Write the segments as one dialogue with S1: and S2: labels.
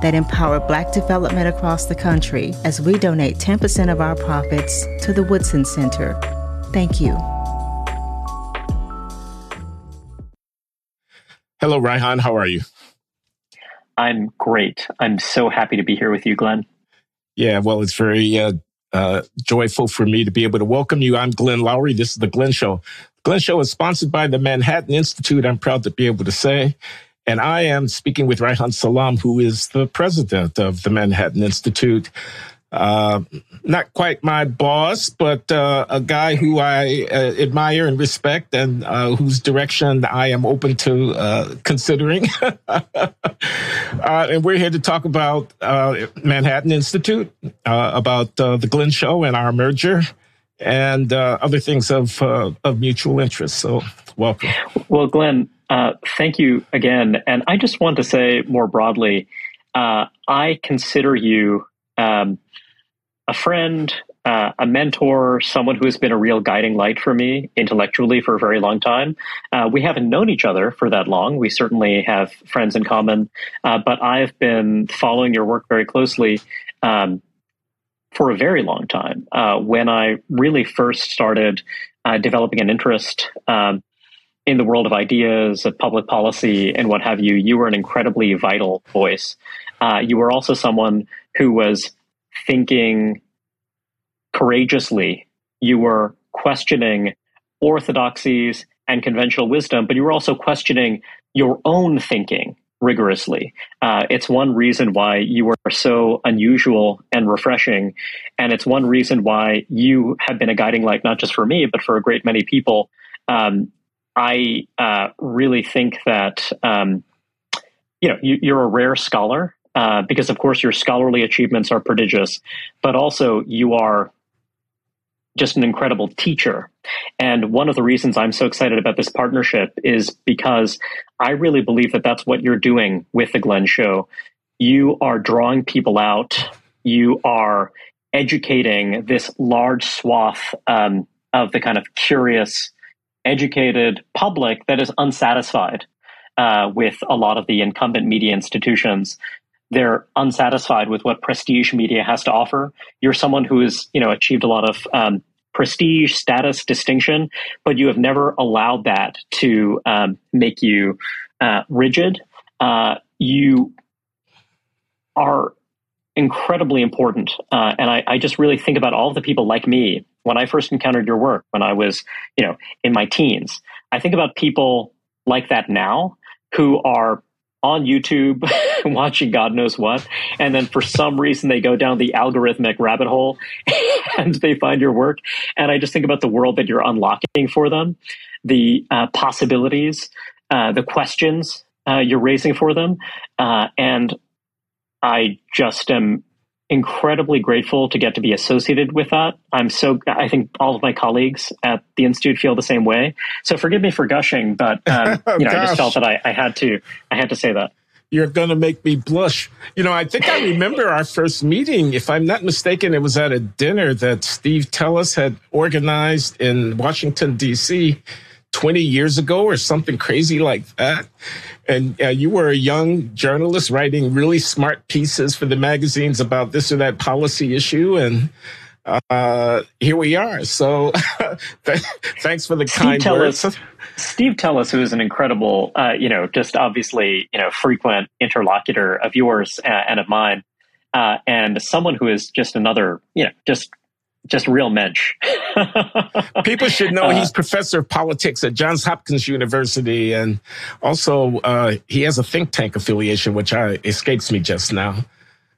S1: that empower Black development across the country as we donate 10% of our profits to the Woodson Center. Thank you.
S2: Hello, Reihan. How are you?
S3: I'm great. I'm so happy to be here with you, Glenn.
S2: Yeah, well, it's very uh, uh, joyful for me to be able to welcome you. I'm Glenn Loury. This is The Glenn Show. Glenn Show is sponsored by the Manhattan Institute, I'm proud to be able to say. And I am speaking with Reihan Salam, who is the president of the Manhattan Institute. Uh, not quite my boss, but uh, a guy who I uh, admire and respect, and uh, whose direction I am open to uh, considering. Uh, and we're here to talk about Manhattan Institute, about the Glenn Show and our merger, and other things of of mutual interest. So, welcome.
S3: Well, Glenn, thank you again, and I just want to say more broadly, I consider you. Um, a friend, uh, a mentor, someone who has been a real guiding light for me intellectually for a very long time. Uh, we haven't known each other for that long. We certainly have friends in common, uh, but I've been following your work very closely um, for a very long time. Uh, when I really first started uh, developing an interest um, in the world of ideas, of public policy, and what have you, you were an incredibly vital voice. Uh, you were also someone who was thinking courageously. You were questioning orthodoxies and conventional wisdom, but you were also questioning your own thinking rigorously. Uh, it's one reason why you were so unusual and refreshing. And it's one reason why you have been a guiding light, not just for me, but for a great many people. Um, I uh, really think that, um, you know, you, are a rare scholar uh, because of course your scholarly achievements are prodigious, but also you are just an incredible teacher. And one of the reasons I'm so excited about this partnership is because I really believe that that's what you're doing with the Glenn Show. You are drawing people out. You are educating this large swath um, of the kind of curious, educated public that is unsatisfied uh, with a lot of the incumbent media institutions they're unsatisfied with what prestige media has to offer. You're someone who has, you know, achieved a lot of um, prestige, status, distinction, but you have never allowed that to um, make you uh, rigid. Uh, you are incredibly important, uh, and I, I just really think about all of the people like me when I first encountered your work when I was, you know, in my teens. I think about people like that now who are on YouTube watching God knows what. And then for some reason they go down the algorithmic rabbit hole and they find your work. And I just think about the world that you're unlocking for them, the uh, possibilities, uh, the questions uh, you're raising for them. Uh, and I just am incredibly grateful to get to be associated with that. I'm so, I think all of my colleagues at the Institute feel the same way. So forgive me for gushing, but, um, you know, I just felt that I, I had to, I had to say that
S2: you're going to make me blush. You know, I think I remember our first meeting. If I'm not mistaken, it was at a dinner that Steve Teles had organized in Washington, D.C. 20 years ago or something crazy like that. And uh, you were a young journalist writing really smart pieces for the magazines about this or that policy issue. And uh, here we are. So thanks for the Steve kind words.
S3: Steve Teles, who is an incredible, uh, you know, just obviously, you know, frequent interlocutor of yours uh, and of mine, uh, and someone who is just another, you know, just just real mensch.
S2: People should know he's uh, professor of politics at Johns Hopkins University, and also uh, he has a think tank affiliation, which I, escapes me just now.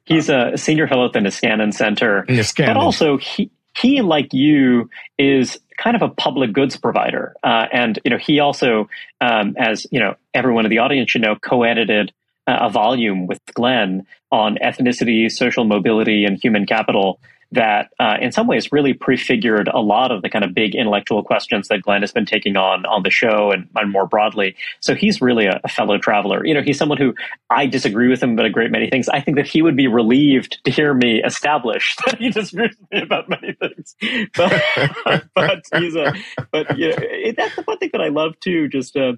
S3: He's a senior fellow at the Niskanen Center,
S2: Niskanen.
S3: but also he he like you is kind of a public goods provider, uh, and you know he also, um, as you know, everyone in the audience should know, co-edited a volume with Glenn on ethnicity, social mobility, and human capital that uh, in some ways really prefigured a lot of the kind of big intellectual questions that Glenn has been taking on on the show and, and more broadly. So he's really a, a, fellow traveler. You know, he's someone who I disagree with him about a great many things. I think that he would be relieved to hear me establish that he disagrees with me about many things. But, but he's a, but yeah, that's the one thing that I love too. Just uh,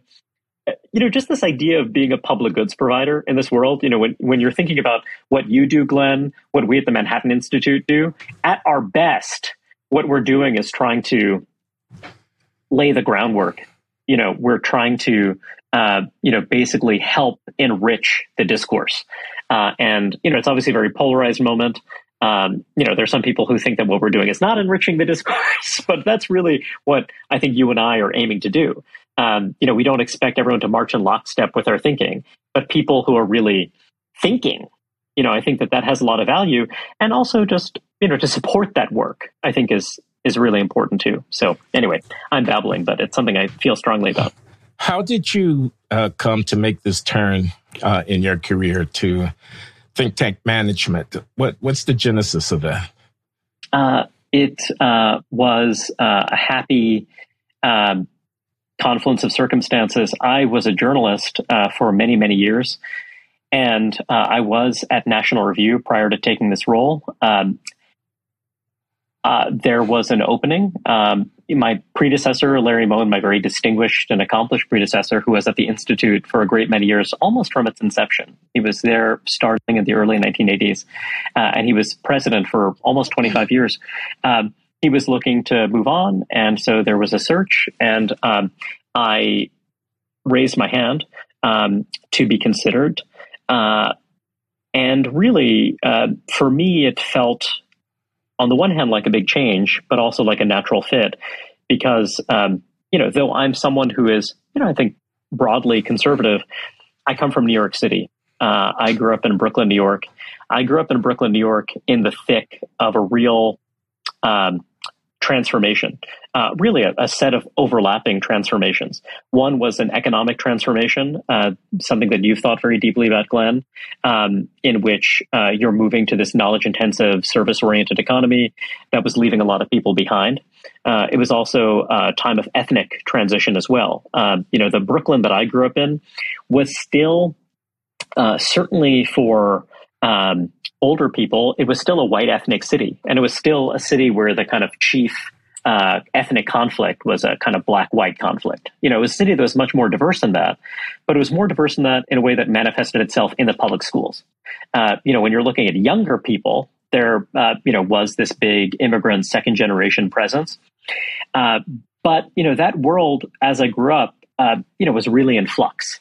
S3: you know, just this idea of being a public goods provider in this world, you know, when, when you're thinking about what you do, Glenn, what we at the Manhattan Institute do, at our best, what we're doing is trying to lay the groundwork. You know, we're trying to, uh, you know, basically help enrich the discourse. Uh, and, you know, it's obviously a very polarized moment. Um, you know, there's some people who think that what we're doing is not enriching the discourse, but that's really what I think you and I are aiming to do um, you know, we don't expect everyone to march in lockstep with our thinking, but people who are really thinking, you know, I think that that has a lot of value, and also just you know to support that work, I think is is really important too. So anyway, I'm babbling, but it's something I feel strongly about.
S2: How did you uh, come to make this turn uh, in your career to think tank management? What what's the genesis of that?
S3: Uh, it uh, was uh, a happy um, confluence of circumstances, I was a journalist uh, for many, many years. And uh, I was at National Review prior to taking this role. Um, uh, there was an opening. Um, my predecessor, Larry Mone, my very distinguished and accomplished predecessor, who was at the Institute for a great many years, almost from its inception. He was there starting in the early 1980s, uh, and he was president for almost 25 years. Um, he was looking to move on, and so there was a search, and um, I raised my hand um, to be considered. Uh, and really, uh, for me, it felt on the one hand like a big change, but also like a natural fit, because um, you know, though I'm someone who is, you know, I think broadly conservative, I come from New York City. Uh, I grew up in Brooklyn, New York. I grew up in Brooklyn, New York, in the thick of a real um, transformation, uh, really a, a, set of overlapping transformations. One was an economic transformation, uh, something that you've thought very deeply about, Glenn, um, in which uh, you're moving to this knowledge intensive, service oriented economy that was leaving a lot of people behind. Uh, it was also a time of ethnic transition as well. Um, you know, the Brooklyn that I grew up in was still uh, certainly for um, older people, it was still a white ethnic city, and it was still a city where the kind of chief uh, ethnic conflict was a kind of black-white conflict. You know, it was a city that was much more diverse than that, but it was more diverse than that in a way that manifested itself in the public schools. Uh, you know, when you're looking at younger people, there, uh, you know, was this big immigrant second-generation presence. Uh, but you know, that world, as I grew up, uh, you know, was really in flux.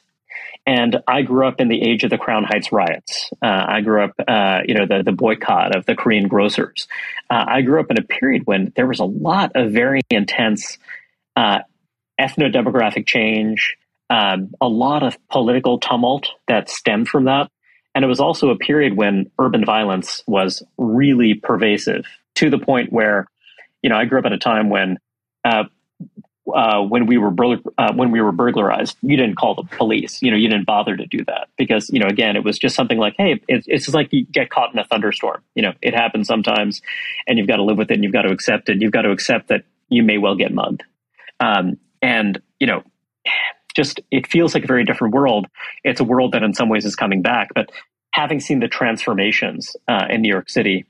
S3: And I grew up in the age of the Crown Heights riots. Uh, I grew up, uh, you know, the, the boycott of the Korean grocers. Uh, I grew up in a period when there was a lot of very intense uh, ethno demographic change, um, a lot of political tumult that stemmed from that. And it was also a period when urban violence was really pervasive to the point where, you know, I grew up at a time when uh, when we were bur- uh, when we were burglarized, you didn't call the police. You know, you didn't bother to do that because you know, again, it was just something like, hey, it, it's just like you get caught in a thunderstorm. You know, it happens sometimes, and you've got to live with it, and you've got to accept it. You've got to accept that you may well get mugged, um, and you know, just it feels like a very different world. It's a world that, in some ways, is coming back. But having seen the transformations uh, in New York City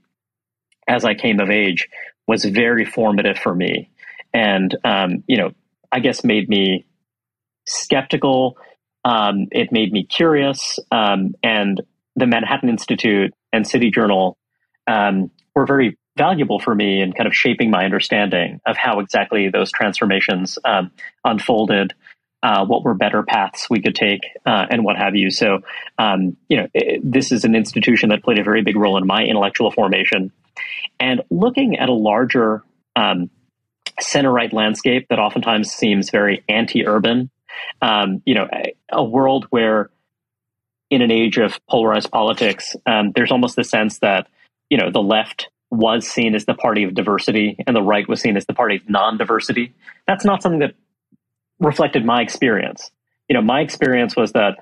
S3: as I came of age was very formative for me and um, you know, I guess made me skeptical. Um, it made me curious, um, and the Manhattan Institute and City Journal um, were very valuable for me in kind of shaping my understanding of how exactly those transformations um, unfolded. Uh, what were better paths we could take, uh, and what have you. So, um, you know, it, this is an institution that played a very big role in my intellectual formation. And looking at a larger um, center right landscape that oftentimes seems very anti urban. Um, you know, a, a, world where in an age of polarized politics, um, there's almost the sense that, you know, the left was seen as the party of diversity and the right was seen as the party of non diversity. That's not something that reflected my experience. You know, my experience was that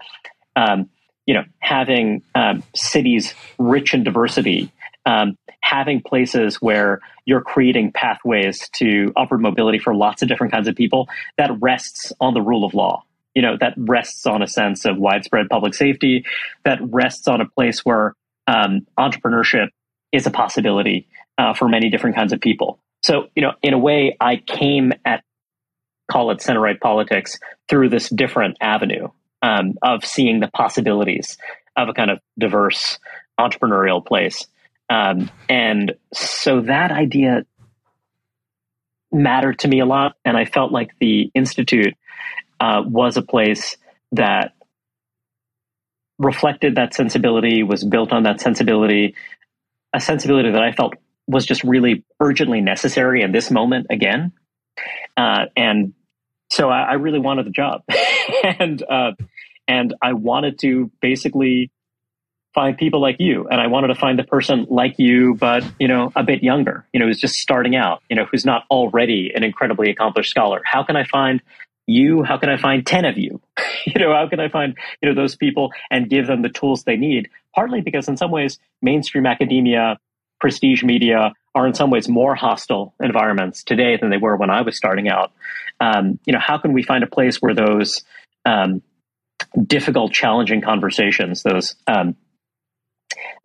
S3: um, you know, having um, cities rich in diversity, um, having places where you're creating pathways to upward mobility for lots of different kinds of people that rests on the rule of law. You know, that rests on a sense of widespread public safety, that rests on a place where um, entrepreneurship is a possibility uh, for many different kinds of people. So, you know, in a way, I came at call it center right politics through this different avenue um, of seeing the possibilities of a kind of diverse entrepreneurial place. Um, and so that idea mattered to me a lot. And I felt like the Institute uh, was a place that reflected that sensibility, was built on that sensibility, a sensibility that I felt was just really urgently necessary in this moment again. Uh, and so I, I, really wanted the job, and uh, and I wanted to basically find people like you, and I wanted to find the person like you, but you know, a bit younger. You know, who's just starting out. You know, who's not already an incredibly accomplished scholar. How can I find you? How can I find ten of you? you know, how can I find you know those people and give them the tools they need? Partly because in some ways, mainstream academia, prestige media are in some ways more hostile environments today than they were when I was starting out. Um, you know, how can we find a place where those um, difficult, challenging conversations, those um,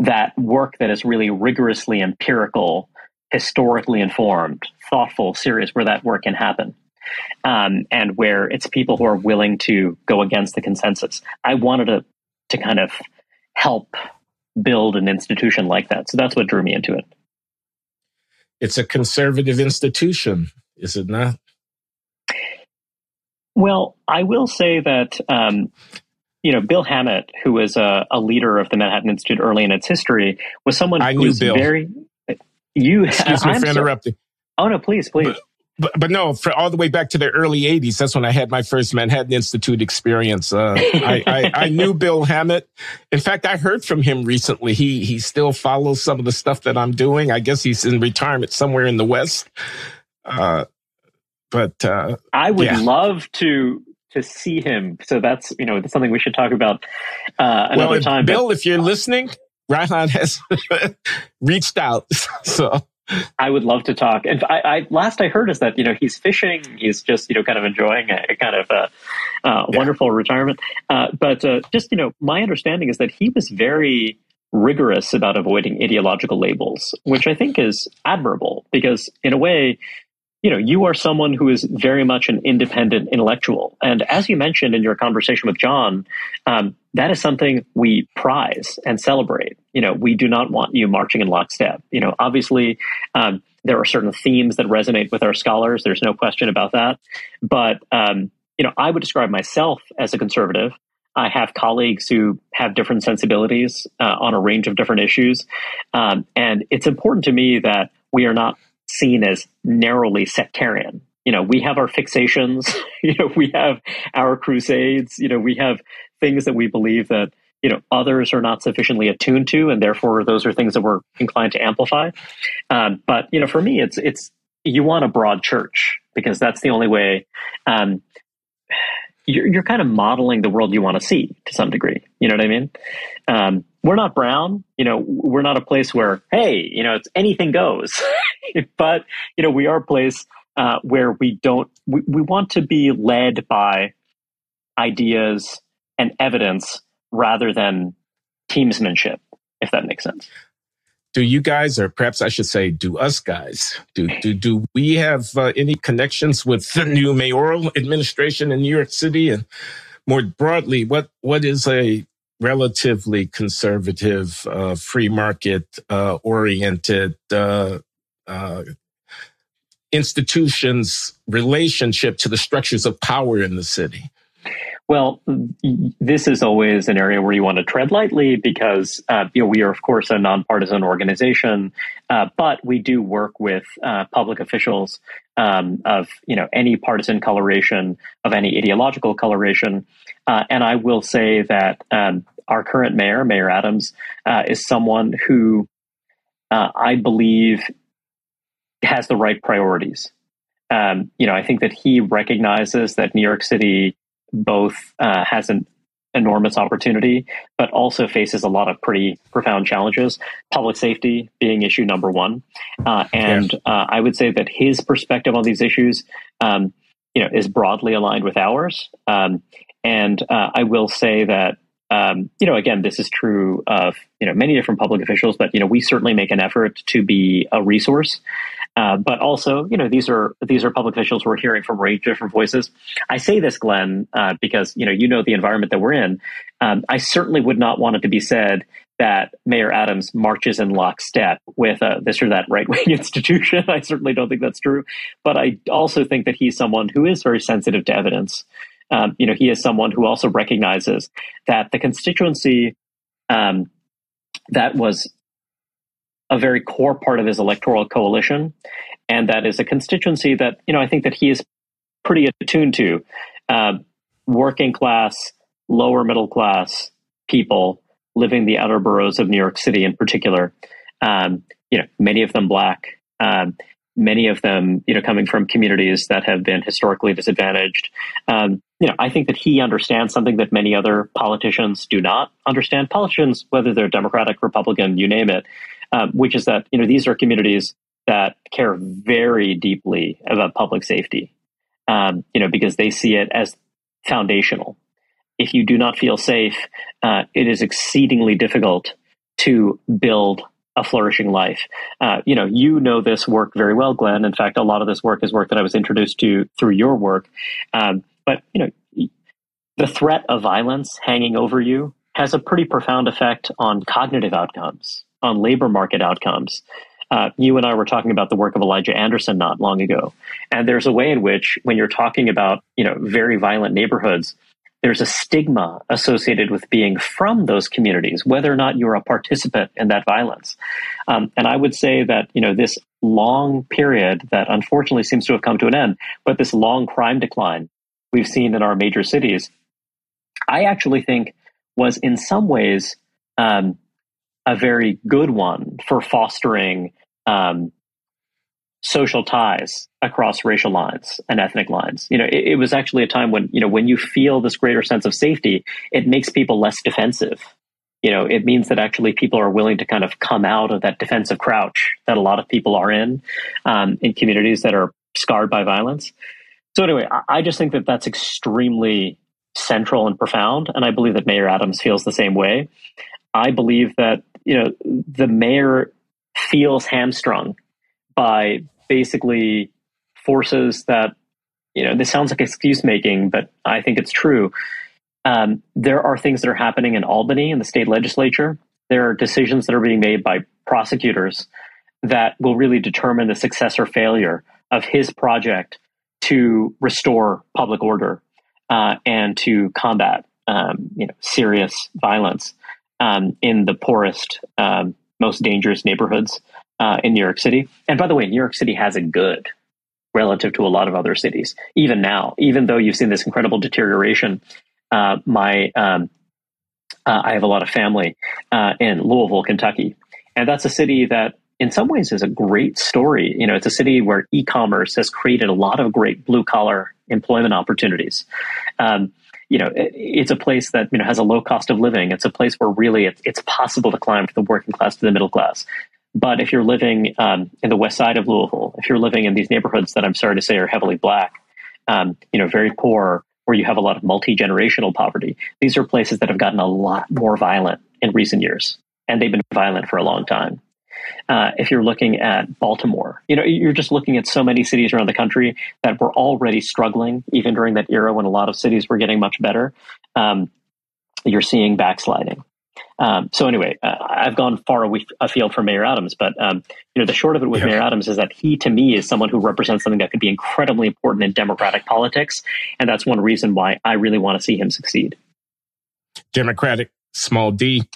S3: that work that is really rigorously empirical, historically informed, thoughtful, serious, where that work can happen. Um, and where it's people who are willing to go against the consensus. I wanted to to kind of help build an institution like that. So that's what drew me into it.
S2: It's a conservative institution, is it not?
S3: Well, I will say that um, you know Bill Hammett, who was a, a, leader of the Manhattan Institute early in its history, was someone
S2: I
S3: who was
S2: Bill.
S3: very. You
S2: excuse me I'm for interrupting.
S3: oh no, please, please. But,
S2: but, but no, for all the way back to the early '80s, that's when I had my first Manhattan Institute experience. Uh, I, I, I, knew Bill Hammett. In fact, I heard from him recently. He he still follows some of the stuff that I'm doing. I guess he's in retirement somewhere in the West. Uh, but uh,
S3: I would
S2: yeah.
S3: love to to see him. So that's you know that's something we should talk about uh, another
S2: well,
S3: time.
S2: Bill, but, if you're listening, Reihan has reached out. So
S3: I would love to talk. And I, I, last I heard is that you know he's fishing. He's just you know kind of enjoying a, a kind of a, uh, yeah. wonderful retirement. Uh, but uh, just you know, my understanding is that he was very rigorous about avoiding ideological labels, which I think is admirable because in a way. You know, you are someone who is very much an independent intellectual, and as you mentioned in your conversation with John, um, that is something we prize and celebrate. You know, we do not want you marching in lockstep. You know, obviously, um, there are certain themes that resonate with our scholars. There's no question about that. But, um, you know, I would describe myself as a conservative. I have colleagues who have different sensibilities uh, on a range of different issues. Um, and it's important to me that we are not seen as narrowly sectarian you know we have our fixations you know we have our crusades you know we have things that we believe that you know others are not sufficiently attuned to, and therefore those are things that we're inclined to amplify. Um, but you know, for me, it's it's you want a broad church because that's the only way. Um, you're, you're kind of modeling the world you want to see to some degree. You know what I mean? Um, we're not brown. You know, we're not a place where, hey, you know, it's anything goes. but you know, we are a place uh, where we don't. We, we want to be led by ideas and evidence rather than teamsmanship, if that makes sense.
S2: Do you guys, or perhaps I should say, do us guys, do do do we have uh, any connections with the new mayoral administration in New York City, and more broadly, what what is a relatively conservative, uh, free market uh, oriented uh, uh, institutions relationship to the structures of power in the city?
S3: Well, this is always an area where you want to tread lightly because uh, you know we are, of course, a nonpartisan organization, uh, but we do work with uh, public officials um, of you know any partisan coloration, of any ideological coloration, uh, and I will say that um, our current mayor, Mayor Adams, uh, is someone who uh, I believe has the right priorities. Um, you know, I think that he recognizes that New York City both uh, has an enormous opportunity, but also faces a lot of pretty profound challenges. Public safety being issue number one, uh, and yes. uh, I would say that his perspective on these issues, um, you know, is broadly aligned with ours. Um, and uh, I will say that um, you know, again, this is true of you know many different public officials, but you know, we certainly make an effort to be a resource. Uh, but also, you know, these are these are public officials we're hearing from range of different voices. I say this, Glenn, uh, because you know you know the environment that we're in. Um, I certainly would not want it to be said that Mayor Adams marches in lockstep with uh, this or that right wing institution. I certainly don't think that's true. But I also think that he's someone who is very sensitive to evidence um, you know, he is someone who also recognizes that the constituency um, that was a very core part of his electoral coalition, and that is a constituency that you know I think that he is pretty attuned to, uh, working class, lower middle class people living the outer boroughs of New York City in particular. Um, you know, many of them black. Um, many of them, you know, coming from communities that have been historically disadvantaged. Um, you know, I think that he understands something that many other politicians do not understand. Politicians, whether they're Democratic, Republican, you name it, um, which is that you know these are communities that care very deeply about public safety. Um, you know, because they see it as foundational. If you do not feel safe, uh, it is exceedingly difficult to build a flourishing life. Uh, you know, you know this work very well, Glenn. In fact, a lot of this work is work that I was introduced to through your work. Um, but you know, the threat of violence hanging over you has a pretty profound effect on cognitive outcomes, on labor market outcomes. Uh, you and I were talking about the work of Elijah Anderson not long ago, and there's a way in which, when you're talking about you know very violent neighborhoods, there's a stigma associated with being from those communities, whether or not you're a participant in that violence. Um, and I would say that you know this long period that unfortunately seems to have come to an end, but this long crime decline we've seen in our major cities, I actually think was in some ways um, a very good one for fostering um, social ties across racial lines and ethnic lines. You know, it, it, was actually a time when, you know, when you feel this greater sense of safety, it makes people less defensive. You know, it means that actually people are willing to kind of come out of that defensive crouch that a lot of people are in, um, in communities that are scarred by violence. So anyway, I, just think that that's extremely central and profound. And I believe that Mayor Adams feels the same way. I believe that, you know, the mayor feels hamstrung by basically forces that you know this sounds like excuse making but i think it's true um, there are things that are happening in albany in the state legislature there are decisions that are being made by prosecutors that will really determine the success or failure of his project to restore public order uh, and to combat um, you know serious violence um, in the poorest um, most dangerous neighborhoods uh, in New York City. And by the way, New York City has it good relative to a lot of other cities. Even now, even though you've seen this incredible deterioration, uh, my um, uh, I have a lot of family uh, in Louisville, Kentucky, and that's a city that. In some ways, is a great story. You know, it's a city where e-commerce has created a lot of great blue collar employment opportunities. Um, you know, it, it's a place that you know has a low cost of living. It's a place where really it's, it's possible to climb from the working class to the middle class. But if you're living um, in the west side of Louisville, if you're living in these neighborhoods that I'm sorry to say are heavily black, um, you know, very poor, where you have a lot of multi generational poverty, these are places that have gotten a lot more violent in recent years, and they've been violent for a long time. Uh, if you're looking at Baltimore, you know, you're just looking at so many cities around the country that were already struggling, even during that era when a lot of cities were getting much better. Um, you're seeing backsliding. Um, so anyway, uh, I've gone far away afield from Mayor Adams, but um, you know the short of it with yeah. Mayor Adams is that he, to me, is someone who represents something that could be incredibly important in democratic politics, and that's one reason why I really want to see him succeed.
S2: Democratic, small d.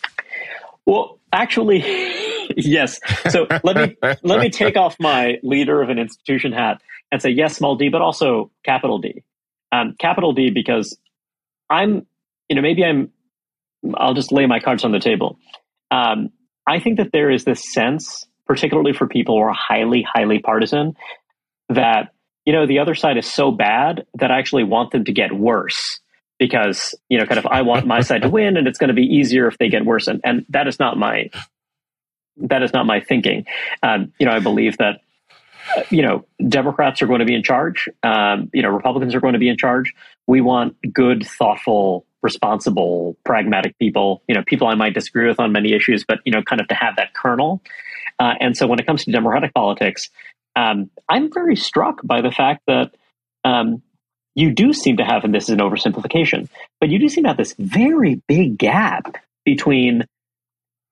S3: Well, actually, yes. So let me let me take off my leader of an institution hat and say yes, small d, but also capital D. Um, capital D because I'm, you know, maybe I'm I'll just lay my cards on the table. Um, I think that there is this sense, particularly for people who are highly, highly partisan, that you know the other side is so bad that I actually want them to get worse because you know kind of I want my side to win and it's going to be easier if they get worse and and that is not my that is not my thinking. Um, you know, I believe that uh, you know Democrats are going to be in charge. Um, you know, Republicans are going to be in charge. We want good, thoughtful, responsible, pragmatic people. You know, people I might disagree with on many issues, but you know, kind of to have that kernel. Uh, and so, when it comes to Democratic politics, um, I'm very struck by the fact that um, you do seem to have, and this is an oversimplification, but you do seem to have this very big gap between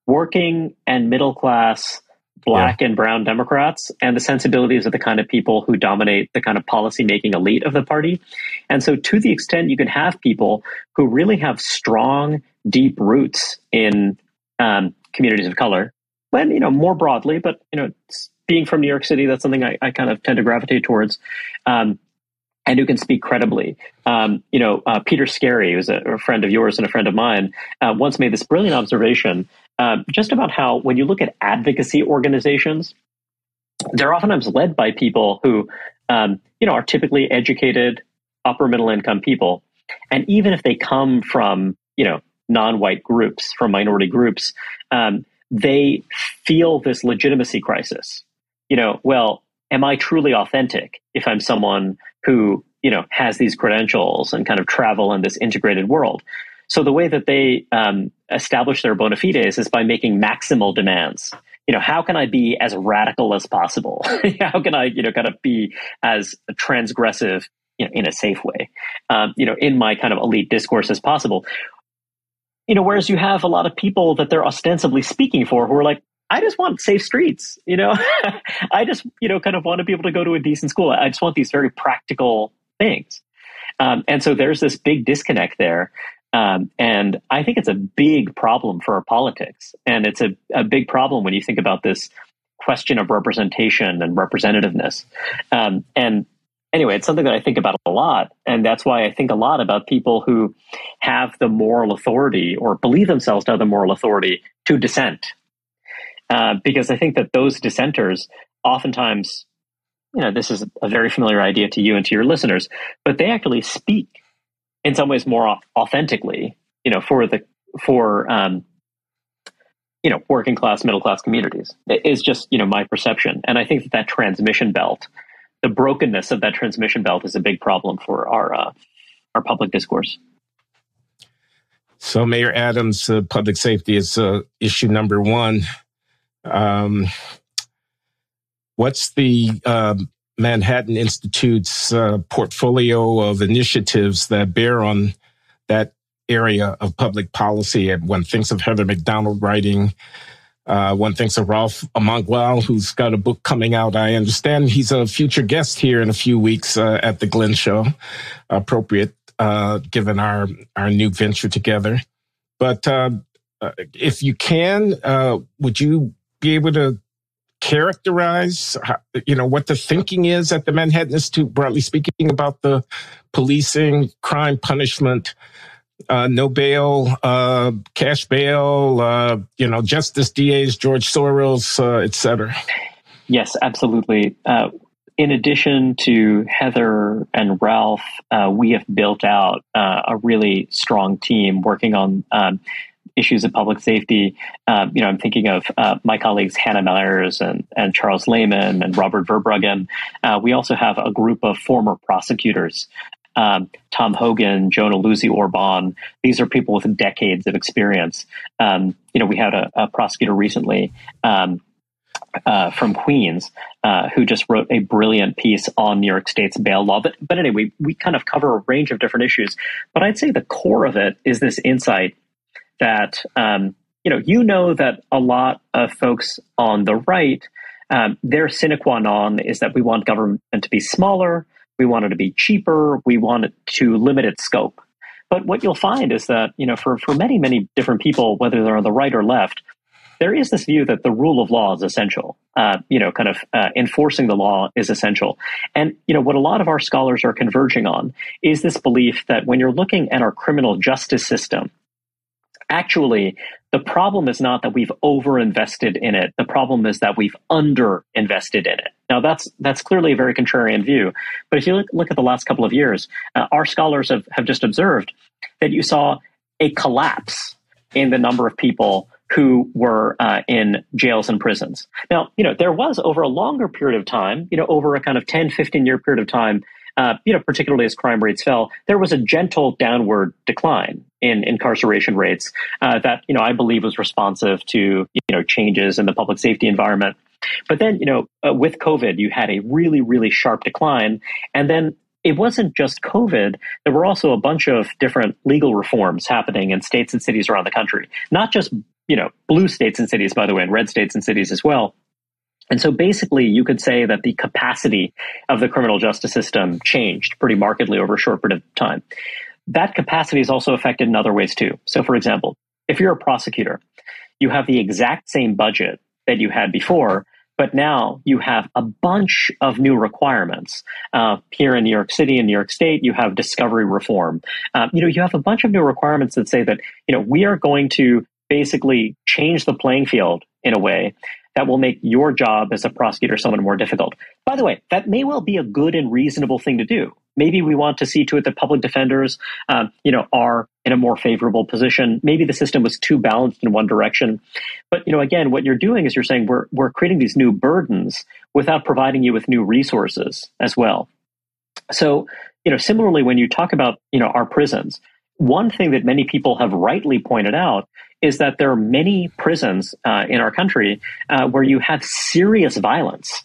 S3: working and middle class black yeah. and brown Democrats and the sensibilities of the kind of people who dominate the kind of policy making elite of the party. And so, to the extent you can have people who really have strong, deep roots in um, communities of color, when, you know, more broadly, but, you know, being from New York City, that's something I, I kind of tend to gravitate towards. Um, and who can speak credibly. Um, you know, uh, Peter Skerry, who's a, a, friend of yours and a friend of mine, uh, once made this brilliant observation uh, just about how when you look at advocacy organizations, they're oftentimes led by people who, um, you know, are typically educated, upper middle income people, and even if they come from, you know, non-white groups, from minority groups, um, they feel this legitimacy crisis. You know, well, am I truly authentic if I'm someone who, you know, has these credentials and kind of travel in this integrated world? So the way that they um, establish their bona fides is by making maximal demands. You know, how can I be as radical as possible? how can I, you know, kind of be as transgressive you know, in a safe way, um, you know, in my kind of elite discourse as possible? You know, whereas you have a lot of people that they're ostensibly speaking for who are like, I just want safe streets, you know. I just, you know, kind of want to be able to go to a decent school. I just want these very practical things. Um, and so there's this big disconnect there um, and I think it's a big problem for our politics. And it's a, a big problem when you think about this question of representation and representativeness. Um, and anyway, it's something that I think about a lot. And that's why I think a lot about people who have the moral authority or believe themselves to have the moral authority to dissent. Uh, because I think that those dissenters oftentimes, you know, this is a very familiar idea to you and to your listeners, but they actually speak in some ways more authentically, you know, for the for um, you know working class, middle class communities is just you know my perception, and I think that that transmission belt, the brokenness of that transmission belt, is a big problem for our uh, our public discourse.
S2: So, Mayor Adams, uh, public safety is uh, issue number one. Um, what's the um, Manhattan Institute's uh, portfolio of initiatives that bear on that area of public policy. And one thinks of Heather Mac Donald writing. Uh, one thinks of Ralph Mangual, who's got a book coming out. I understand he's a future guest here in a few weeks uh, at the Glenn Show. Appropriate, uh, given our our new venture together. But uh, uh, if you can, uh, would you be able to characterize, you know, what the thinking is at the Manhattan Institute, broadly speaking, about the policing, crime punishment, uh, no bail, uh, cash bail, uh, you know, Justice DAs, George Soros, uh, et cetera?
S3: Yes, absolutely. Uh, in addition to Heather and Ralph, uh, we have built out a really strong team working on um, issues of public safety. Um, you know, I'm thinking of uh, my colleagues Hannah Meyers and, and Charles Lehman and Robert Verbruggen. Uh, we also have a group of former prosecutors. Um, Tom Hogan, Jonah Luzzi Orban. These are people with decades of experience. Um, you know, we had a, a prosecutor recently um, uh, from Queens, uh, who just wrote a brilliant piece on New York State's bail law. But, but anyway, we kind of cover a range of different issues. But I'd say the core of it is this insight that um, you know you know that a lot of folks on the right um, their sine qua non is that we want government to be smaller, we want it to be cheaper, we want it to limit its scope. But what you'll find is that you know for for many many different people, whether they're on the right or left, there is this view that the rule of law is essential. Uh, you know, kind of uh, enforcing the law is essential. And you know what a lot of our scholars are converging on is this belief that when you're looking at our criminal justice system, Actually, the problem is not that we've overinvested in it. The problem is that we've underinvested in it. Now, that's that's clearly a very contrarian view. But if you look, look at the last couple of years, uh, our scholars have, have just observed that you saw a collapse in the number of people who were uh, in jails and prisons. Now, you know, there was over a longer period of time, you know, over a kind of 10, 15 year period of time, uh, you know, particularly as crime rates fell, there was a gentle downward decline in incarceration rates uh, that, you know, I believe was responsive to, you know, changes in the public safety environment. But then, you know, uh, with COVID, you had a really, really sharp decline. And then it wasn't just COVID. There were also a bunch of different legal reforms happening in states and cities around the country, not just you know, blue states and cities, by the way, and red states and cities as well. And so basically, you could say that the capacity of the criminal justice system changed pretty markedly over a short period of time. That capacity is also affected in other ways too. So, for example, if you're a prosecutor, you have the exact same budget that you had before, but now you have a bunch of new requirements. Uh, here in New York City and New York State, you have discovery reform. Um, you know, you have a bunch of new requirements that say that you know we are going to basically change the playing field in a way that will make your job as a prosecutor somewhat more difficult. By the way, that may well be a good and reasonable thing to do. Maybe we want to see to it that public defenders, um, you know, are in a more favorable position. Maybe the system was too balanced in one direction. But you know, again, what you're doing is you're saying we're we're creating these new burdens without providing you with new resources as well. So, you know, similarly, when you talk about you know our prisons, one thing that many people have rightly pointed out is that there are many prisons uh, in our country uh, where you have serious violence.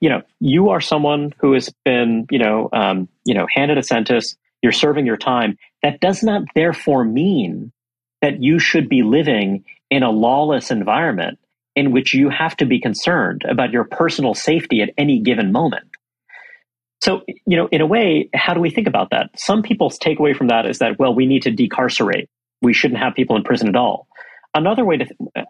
S3: You know, you are someone who has been, you know, um, you know, handed a sentence. You're serving your time. That does not therefore mean that you should be living in a lawless environment in which you have to be concerned about your personal safety at any given moment. So, you know, in a way, how do we think about that? Some people's takeaway from that is that, well, we need to decarcerate. We shouldn't have people in prison at all. Another way to, th-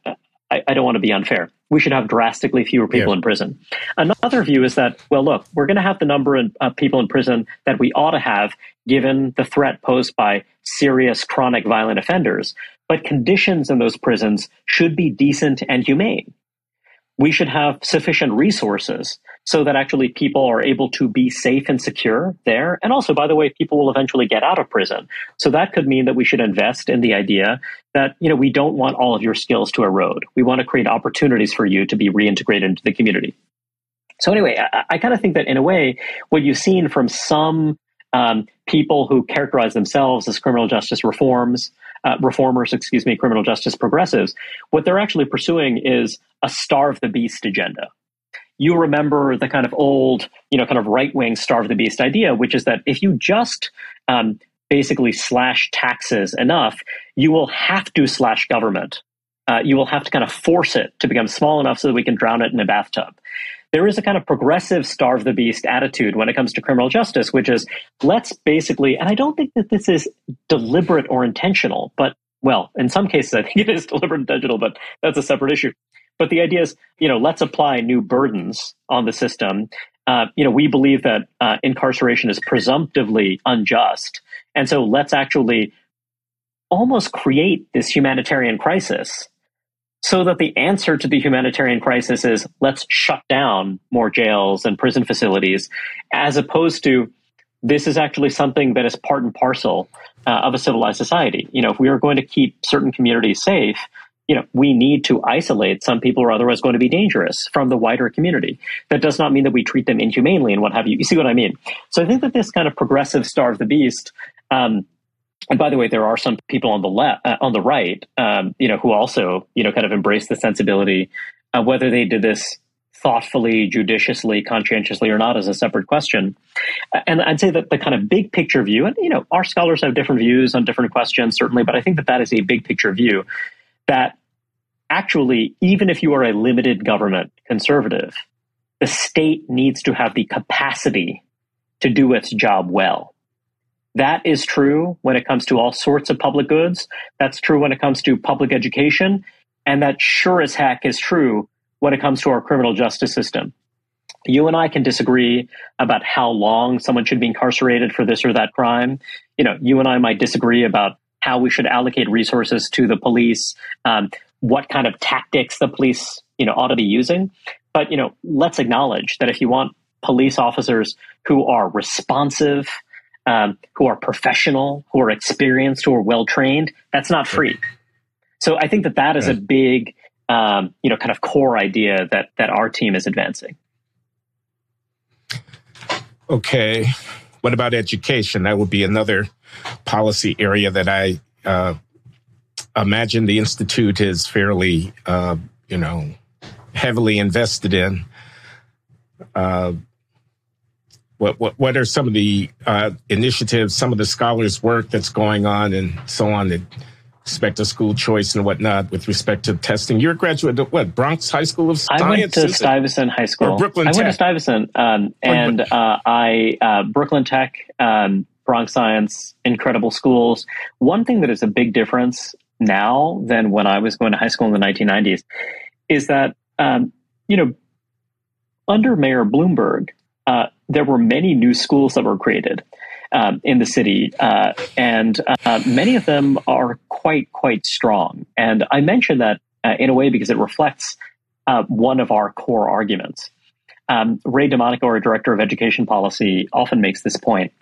S3: I, I, don't want to be unfair. We should have drastically fewer people yeah. in prison. Another view is that, well, look, we're going to have the number of uh, people in prison that we ought to have given the threat posed by serious chronic violent offenders. But conditions in those prisons should be decent and humane we should have sufficient resources so that actually people are able to be safe and secure there. And also, by the way, people will eventually get out of prison. So that could mean that we should invest in the idea that, you know, we don't want all of your skills to erode. We want to create opportunities for you to be reintegrated into the community. So anyway, I, I kind of think that in a way, what you've seen from some um, people who characterize themselves as criminal justice reforms, uh, reformers, excuse me, criminal justice progressives, what they're actually pursuing is a starve the beast agenda. You remember the kind of old, you know, kind of right wing starve the beast idea, which is that if you just um, basically slash taxes enough, you will have to slash government. Uh, you will have to kind of force it to become small enough so that we can drown it in a bathtub there is a kind of progressive starve the beast attitude when it comes to criminal justice, which is let's basically, and I don't think that this is deliberate or intentional, but well, in some cases, I think it is deliberate and intentional, but that's a separate issue. But the idea is, you know, let's apply new burdens on the system. Uh, you know, we believe that uh, incarceration is presumptively unjust. And so let's actually almost create this humanitarian crisis so that the answer to the humanitarian crisis is let's shut down more jails and prison facilities, as opposed to this is actually something that is part and parcel uh, of a civilized society. You know, if we are going to keep certain communities safe, you know, we need to isolate some people who are otherwise going to be dangerous from the wider community. That does not mean that we treat them inhumanely and what have you. You see what I mean? So I think that this kind of progressive starve the beast um, and by the way, there are some people on the left, uh, on the right, um, you know, who also, you know, kind of embrace the sensibility. Uh, whether they did this thoughtfully, judiciously, conscientiously, or not is a separate question. And I'd say that the kind of big picture view, and you know, our scholars have different views on different questions, certainly, but I think that that is a big picture view. That actually, even if you are a limited government conservative, the state needs to have the capacity to do its job well. That is true when it comes to all sorts of public goods. That's true when it comes to public education. And that sure as heck is true when it comes to our criminal justice system. You and I can disagree about how long someone should be incarcerated for this or that crime. You know, you and I might disagree about how we should allocate resources to the police, um, what kind of tactics the police you know ought to be using. But you know, let's acknowledge that if you want police officers who are responsive, um, who are professional, who are experienced, who are well trained, that's not free. So I think that that is a big, um, you know, kind of core idea that that our team is advancing.
S2: Okay, what about education? That would be another policy area that I uh, imagine the institute is fairly, uh, you know, heavily invested in. Uh, what, what what are some of the uh, initiatives, some of the scholars' work that's going on, and so on that respect to school choice and whatnot with respect to testing? You're a graduate of what Bronx High School of Science?
S3: I went to Stuyvesant High School.
S2: Or Brooklyn
S3: I
S2: Tech.
S3: went to Stuyvesant, um, and uh, I uh, Brooklyn Tech, um, Bronx Science, incredible schools. One thing that is a big difference now than when I was going to high school in the 1990s is that um, you know under Mayor Bloomberg, uh, there were many new schools that were created um, in the city, uh, and uh, many of them are quite quite strong. And I mention that uh, in a way because it reflects uh, one of our core arguments. Um, Ray Domanico, our director of education policy, often makes this point.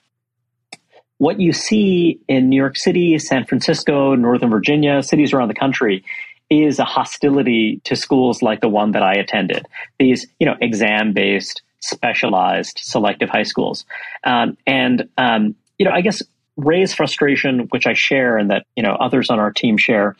S3: What you see in New York City, San Francisco, Northern Virginia, cities around the country, is a hostility to schools like the one that I attended. These, you know, exam-based, specialized, selective high schools, um, and um, you know, I guess Ray's frustration, which I share, and that you know others on our team share,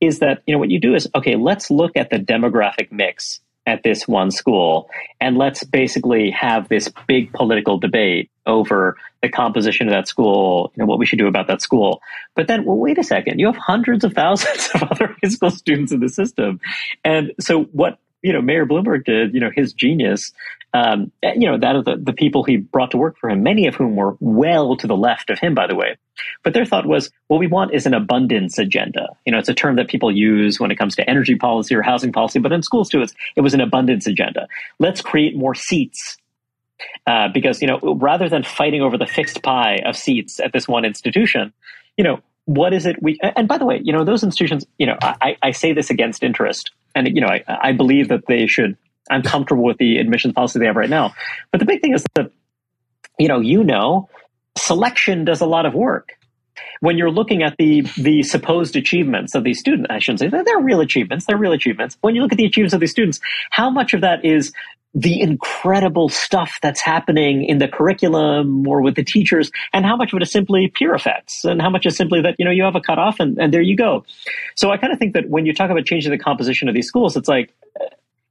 S3: is that you know what you do is okay. Let's look at the demographic mix at this one school, and let's basically have this big political debate over the composition of that school, you know, what we should do about that school. But then, well, wait a second, you have hundreds of thousands of other high school students in the system. And so what, you know, Mayor Bloomberg did, you know, his genius, um, you know, that of the, the people he brought to work for him, many of whom were well to the left of him, by the way. But their thought was, what we want is an abundance agenda. You know, it's a term that people use when it comes to energy policy or housing policy, but in schools too, it's, it was an abundance agenda. Let's create more seats uh, because you know rather than fighting over the fixed pie of seats at this one institution, you know what is it we and by the way, you know those institutions, you know I, I say this against interest, and you know I, I believe that they should. I'm comfortable with the admissions policy they have right now, but the big thing is that you know you know selection does a lot of work when you're looking at the the supposed achievements of these students, I shouldn't say they're real achievements. They're real achievements. When you look at the achievements of these students, how much of that is the incredible stuff that's happening in the curriculum or with the teachers, and how much of it is simply peer effects, and how much is simply that you know you have a cutoff and, and there you go. So I kind of think that when you talk about changing the composition of these schools, it's like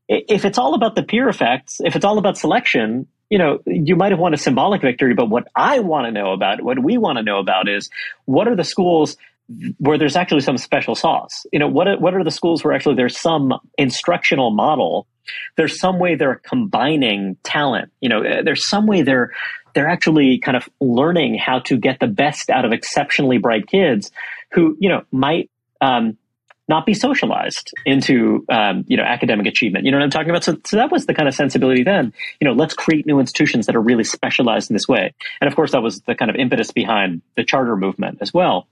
S3: if it's all about the peer effects, if it's all about selection, you know, you might have won a symbolic victory, but what I want to know about, what we want to know about is what are the schools where there's actually some special sauce? You know, what are, what are the schools where actually there's some instructional model? There's some way they're combining talent. You know, there's some way they're they're actually kind of learning how to get the best out of exceptionally bright kids who, you know, might um, not be socialized into um, you know academic achievement. You know what I'm talking about? So, so that was the kind of sensibility then. You know, let's create new institutions that are really specialized in this way. And of course, that was the kind of impetus behind the charter movement as well.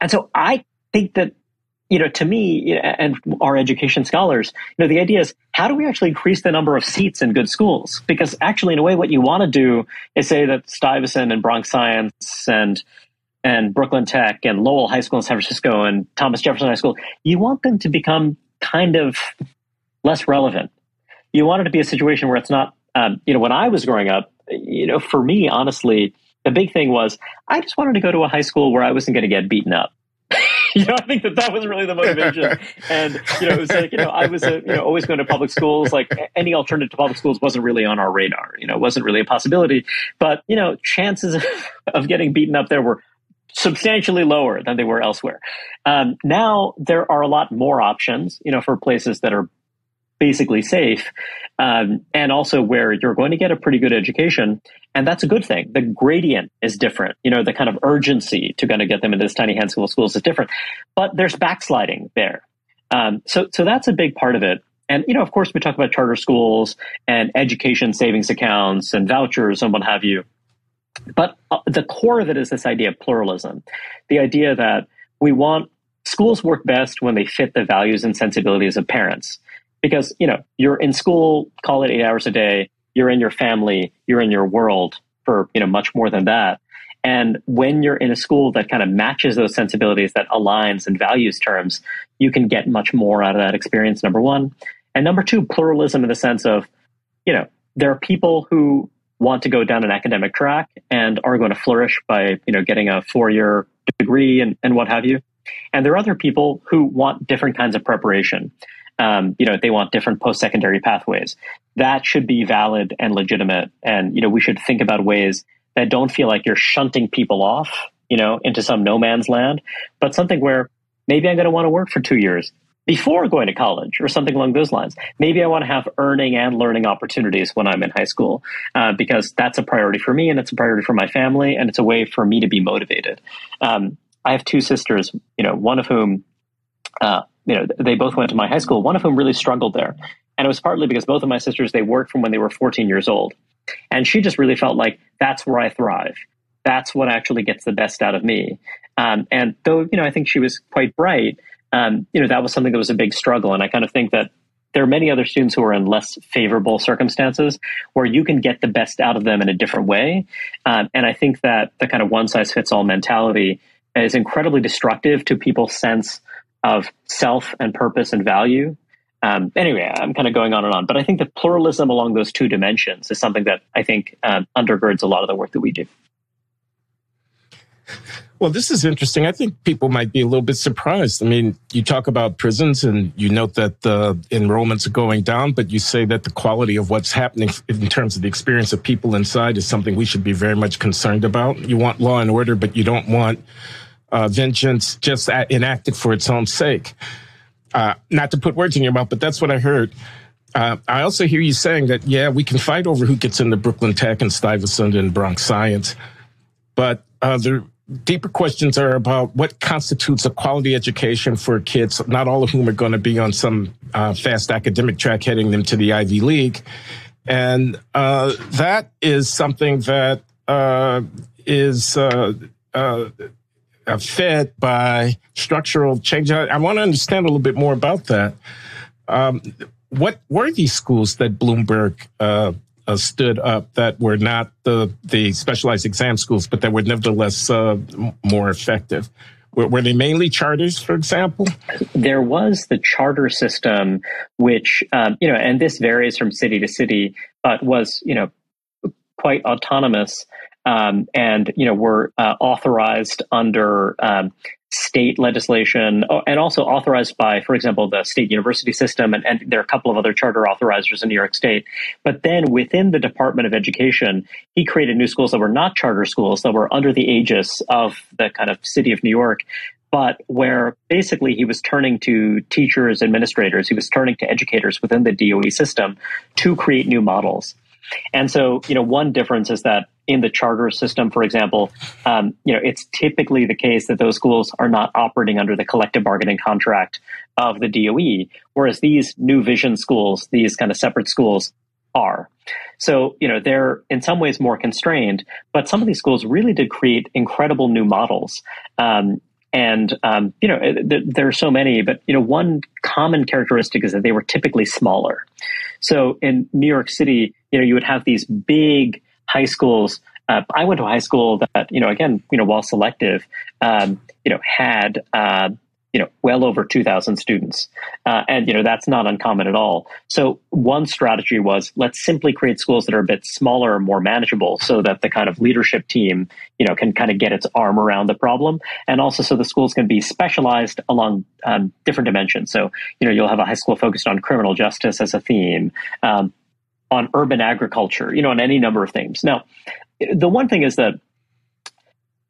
S3: And so I think that you know, to me and our education scholars, you know, the idea is how do we actually increase the number of seats in good schools? Because actually, in a way, what you want to do is say that Stuyvesant and Bronx Science and and Brooklyn Tech and Lowell High School in San Francisco and Thomas Jefferson High School, you want them to become kind of less relevant. You want it to be a situation where it's not, um, you know, when I was growing up, you know, for me, honestly, the big thing was I just wanted to go to a high school where I wasn't going to get beaten up. you know, I think that that was really the motivation. and, you know, it was like, you know, I was, a, you know, always going to public schools. Like any alternative to public schools wasn't really on our radar. You know, wasn't really a possibility. But, you know, chances of getting beaten up there were substantially lower than they were elsewhere. Um, now there are a lot more options, you know, for places that are basically safe, um, and also where you're going to get a pretty good education, and that's a good thing. The gradient is different, you know, the kind of urgency to kind of get them into this tiny handful of schools is different, but there's backsliding there. Um, so, so that's a big part of it. And you know, of course, we talk about charter schools and education savings accounts and vouchers and what have you. But uh, the core of it is this idea of pluralism, the idea that we want schools work best when they fit the values and sensibilities of parents. Because, you know, you're in school, call it eight hours a day, you're in your family, you're in your world for, you know, much more than that. And when you're in a school that kind of matches those sensibilities, that aligns and values terms, you can get much more out of that experience, number one. And number two, pluralism in the sense of, you know, there are people who want to go down an academic track and are going to flourish by, you know, getting a four year degree and, and what have you. And there are other people who want different kinds of preparation. Um, you know, they want different post secondary pathways. That should be valid and legitimate. And, you know, we should think about ways that don't feel like you're shunting people off, you know, into some no man's land, but something where maybe I'm going to want to work for two years before going to college or something along those lines. Maybe I want to have earning and learning opportunities when I'm in high school uh, because that's a priority for me and it's a priority for my family and it's a way for me to be motivated. Um, I have two sisters, you know, one of whom, uh, you know, they both went to my high school, one of whom really struggled there. And it was partly because both of my sisters, they worked from when they were 14 years old. And she just really felt like that's where I thrive. That's what actually gets the best out of me. Um, and though, you know, I think she was quite bright, um, you know, that was something that was a big struggle. And I kind of think that there are many other students who are in less favorable circumstances where you can get the best out of them in a different way. Um, and I think that the kind of one size fits all mentality is incredibly destructive to people's sense of self and purpose and value. Um, anyway, I'm kind of going on and on, but I think the pluralism along those two dimensions is something that I think um, undergirds a lot of the work that we do.
S2: Well, this is interesting. I think people might be a little bit surprised. I mean, you talk about prisons and you note that the enrollments are going down, but you say that the quality of what's happening in terms of the experience of people inside is something we should be very much concerned about. You want law and order, but you don't want uh, vengeance just enacted for its own sake. Uh, not to put words in your mouth, but that's what I heard. Uh, I also hear you saying that, yeah, we can fight over who gets into Brooklyn Tech and Stuyvesant and Bronx Science, but uh, the deeper questions are about what constitutes a quality education for kids, not all of whom are going to be on some uh, fast academic track heading them to the Ivy League. And uh, that is something that uh, is fed by structural change. I, I want to understand a little bit more about that. Um, what were these schools that Bloomberg uh, stood up that were not the the specialized exam schools, but that were nevertheless uh, more effective? Were, were, they mainly charters, for example?
S3: There was the charter system, which um, you know, and this varies from city to city, but was you know quite autonomous um, and you know were uh, authorized under um, state legislation oh, and also authorized by, for example, the state university system, and, and, there are a couple of other charter authorizers in New York State. But then within the Department of Education, he created new schools that were not charter schools that were under the aegis of the kind of city of New York. But where basically he was turning to teachers, administrators, he was turning to educators within the DOE system to create new models. And so, you know, one difference is that in the charter system, for example, um, you know, it's typically the case that those schools are not operating under the collective bargaining contract of the DOE, whereas these new vision schools, these kind of separate schools, are. So, you know, they're in some ways more constrained, but some of these schools really did create incredible new models. Um, and um, you know, th- there are so many, but you know, one common characteristic is that they were typically smaller. So in New York City, you know, you would have these big high schools. Uh, I went to a high school that, you know, again, you know, while selective, um, you know, had, uh, you know, well over 2,000 students. Uh, and, you know, that's not uncommon at all. So one strategy was let's simply create schools that are a bit smaller and more manageable so that the kind of leadership team, you know, can kind of get its arm around the problem. And also so the schools can be specialized along um, different dimensions. So, you know, you'll have a high school focused on criminal justice as a theme. Um, on urban agriculture, you know, on any number of things. Now, the one thing is that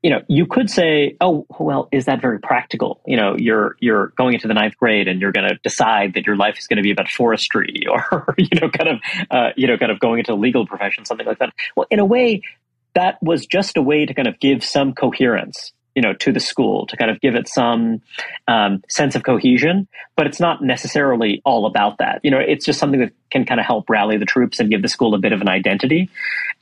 S3: you know, you could say, "Oh, well, is that very practical?" You know, you're you're going into the ninth grade and you're going to decide that your life is going to be about forestry, or you know, kind of, uh, you know, kind of going into the legal profession, something like that. Well, in a way, that was just a way to kind of give some coherence you know, to the school to kind of give it some um, sense of cohesion. But it's not necessarily all about that. You know, it's just something that can kind of help rally the troops and give the school a bit of an identity.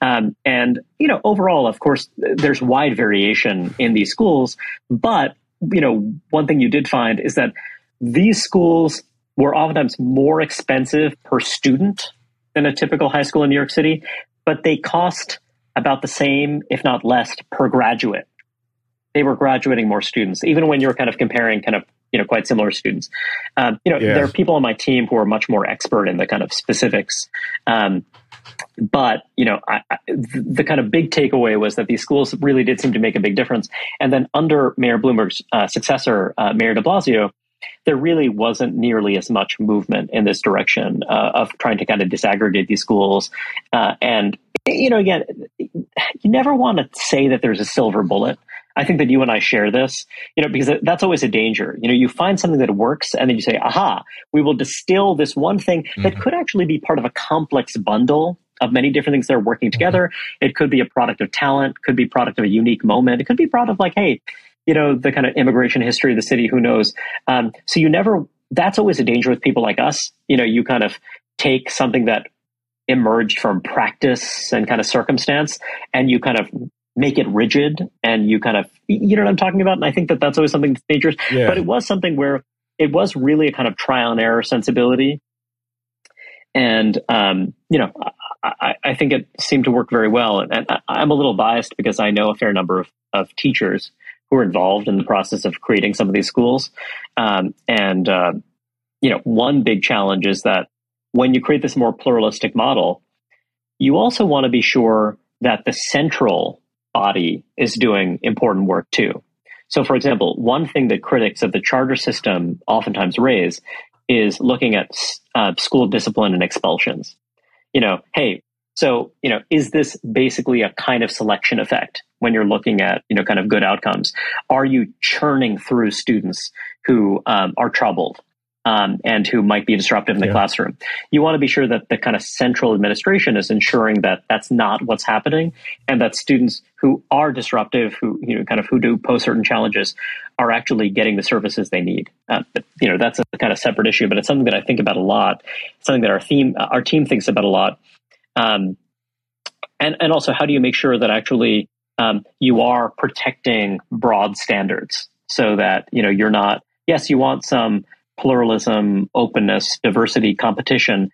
S3: Um, and you know, overall, of course, there's wide variation in these schools. But you know, one thing you did find is that these schools were oftentimes more expensive per student than a typical high school in New York City, but they cost about the same, if not less, per graduate. They were graduating more students, even when you're kind of comparing kind of you know quite similar students. Um, you know, yeah. there are people on my team who are much more expert in the kind of specifics. Um, but you know, I, I, the kind of big takeaway was that these schools really did seem to make a big difference. And then under Mayor Bloomberg's uh, successor, uh, Mayor De Blasio, there really wasn't nearly as much movement in this direction uh, of trying to kind of disaggregate these schools. Uh, and, you know, again, you never want to say that there's a silver bullet. I think that you and I share this, you know, because that's always a danger. You know, you find something that works and then you say, aha, we will distill this one thing mm-hmm. that could actually be part of a complex bundle of many different things that are working mm-hmm. together. Mm-hmm. It could be a product of talent, could be product of a unique moment. It could be product of like, hey, you know, the kind of immigration history of the city, who knows? Um, so you never, that's always a danger with people like us. You know, you kind of take something that emerged from practice and kind of circumstance and you kind of make it rigid and you kind of, you know what I'm talking about? And I think that that's always something that's dangerous. Yeah. But it was something where it was really a kind of trial and error sensibility. And, um, you know, I, I, think it seemed to work very well. And I'm a little biased because I know a fair number of, of teachers who are involved in the process of creating some of these schools. Um, and, uh, you know, one big challenge is that when you create this more pluralistic model, you also want to be sure that the central body is doing important work too. So, for example, one thing that critics of the charter system oftentimes raise is looking at uh, school discipline and expulsions. You know, hey, so, you know, is this basically a kind of selection effect when you're looking at, you know, kind of good outcomes? Are you churning through students who um, are troubled um, and who might be disruptive in the yeah. classroom? You want to be sure that the kind of central administration is ensuring that that's not what's happening and that students who are disruptive, who, you know, kind of who do pose certain challenges are actually getting the services they need. Uh, but, you know, that's a kind of separate issue, but it's something that I think about a lot. It's something that our theme, our team thinks about a lot um, and, and also, how do you make sure that actually um, you are protecting broad standards so that you know you're not? Yes, you want some pluralism, openness, diversity, competition,